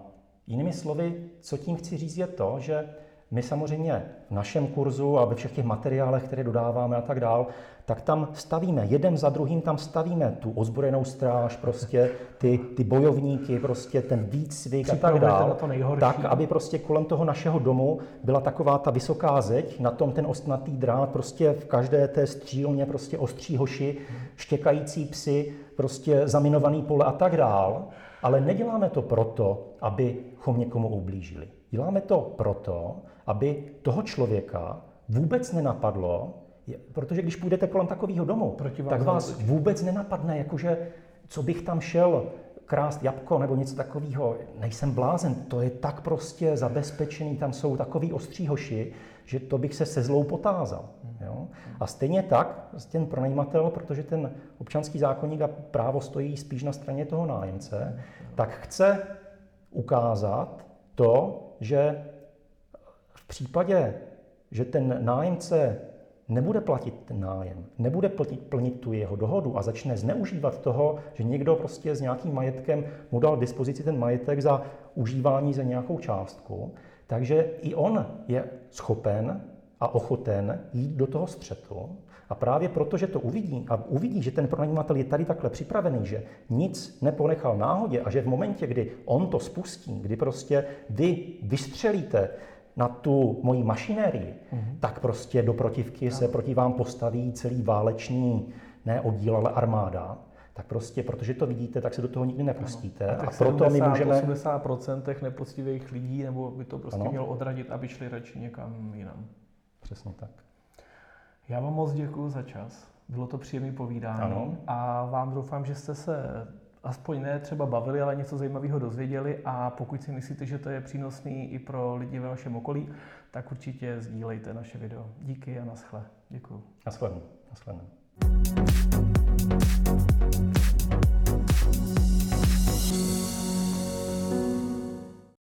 jinými slovy, co tím chci říct, je to, že my samozřejmě v našem kurzu a ve všech těch materiálech, které dodáváme a tak dál, tak tam stavíme, jeden za druhým tam stavíme tu ozbrojenou stráž, prostě ty, ty bojovníky, prostě ten výcvik a tak dál. Tak, aby prostě kolem toho našeho domu byla taková ta vysoká zeď, na tom ten ostnatý drát, prostě v každé té střílně prostě ostří hoši, štěkající psy, prostě zaminovaný pole a tak dál. Ale neděláme to proto, abychom někomu ublížili. Děláme to proto, aby toho člověka vůbec nenapadlo, protože když půjdete kolem takového domu, tak vás vůbec nenapadne, jakože co bych tam šel okrást jabko nebo něco takového, nejsem blázen, to je tak prostě zabezpečený, tam jsou takový ostří hoši, že to bych se se zlou potázal. Jo? A stejně tak ten pronajímatel, protože ten občanský zákonník a právo stojí spíš na straně toho nájemce, tak chce ukázat to, že případě, že ten nájemce nebude platit ten nájem, nebude plnit, plnit tu jeho dohodu a začne zneužívat toho, že někdo prostě s nějakým majetkem mu dal dispozici ten majetek za užívání za nějakou částku, takže i on je schopen a ochoten jít do toho střetu. A právě proto, že to uvidí a uvidí, že ten pronajímatel je tady takhle připravený, že nic neponechal náhodě a že v momentě, kdy on to spustí, kdy prostě vy vystřelíte na tu moji mašinérii, mm-hmm. tak prostě do protivky se proti vám postaví celý válečný, ne oddíl, ale armáda. Tak prostě, protože to vidíte, tak se do toho nikdy nepustíte. Ano. A, a proto 70, my můžeme... 80% nepoctivých lidí, nebo by to prostě ano. mělo odradit, aby šli radši někam jinam. Přesně tak. Já vám moc děkuji za čas. Bylo to příjemné povídání ano. a vám doufám, že jste se aspoň ne třeba bavili, ale něco zajímavého dozvěděli a pokud si myslíte, že to je přínosný i pro lidi ve vašem okolí, tak určitě sdílejte naše video. Díky a naschle. Děkuji. Naschledanou. Naschledanou.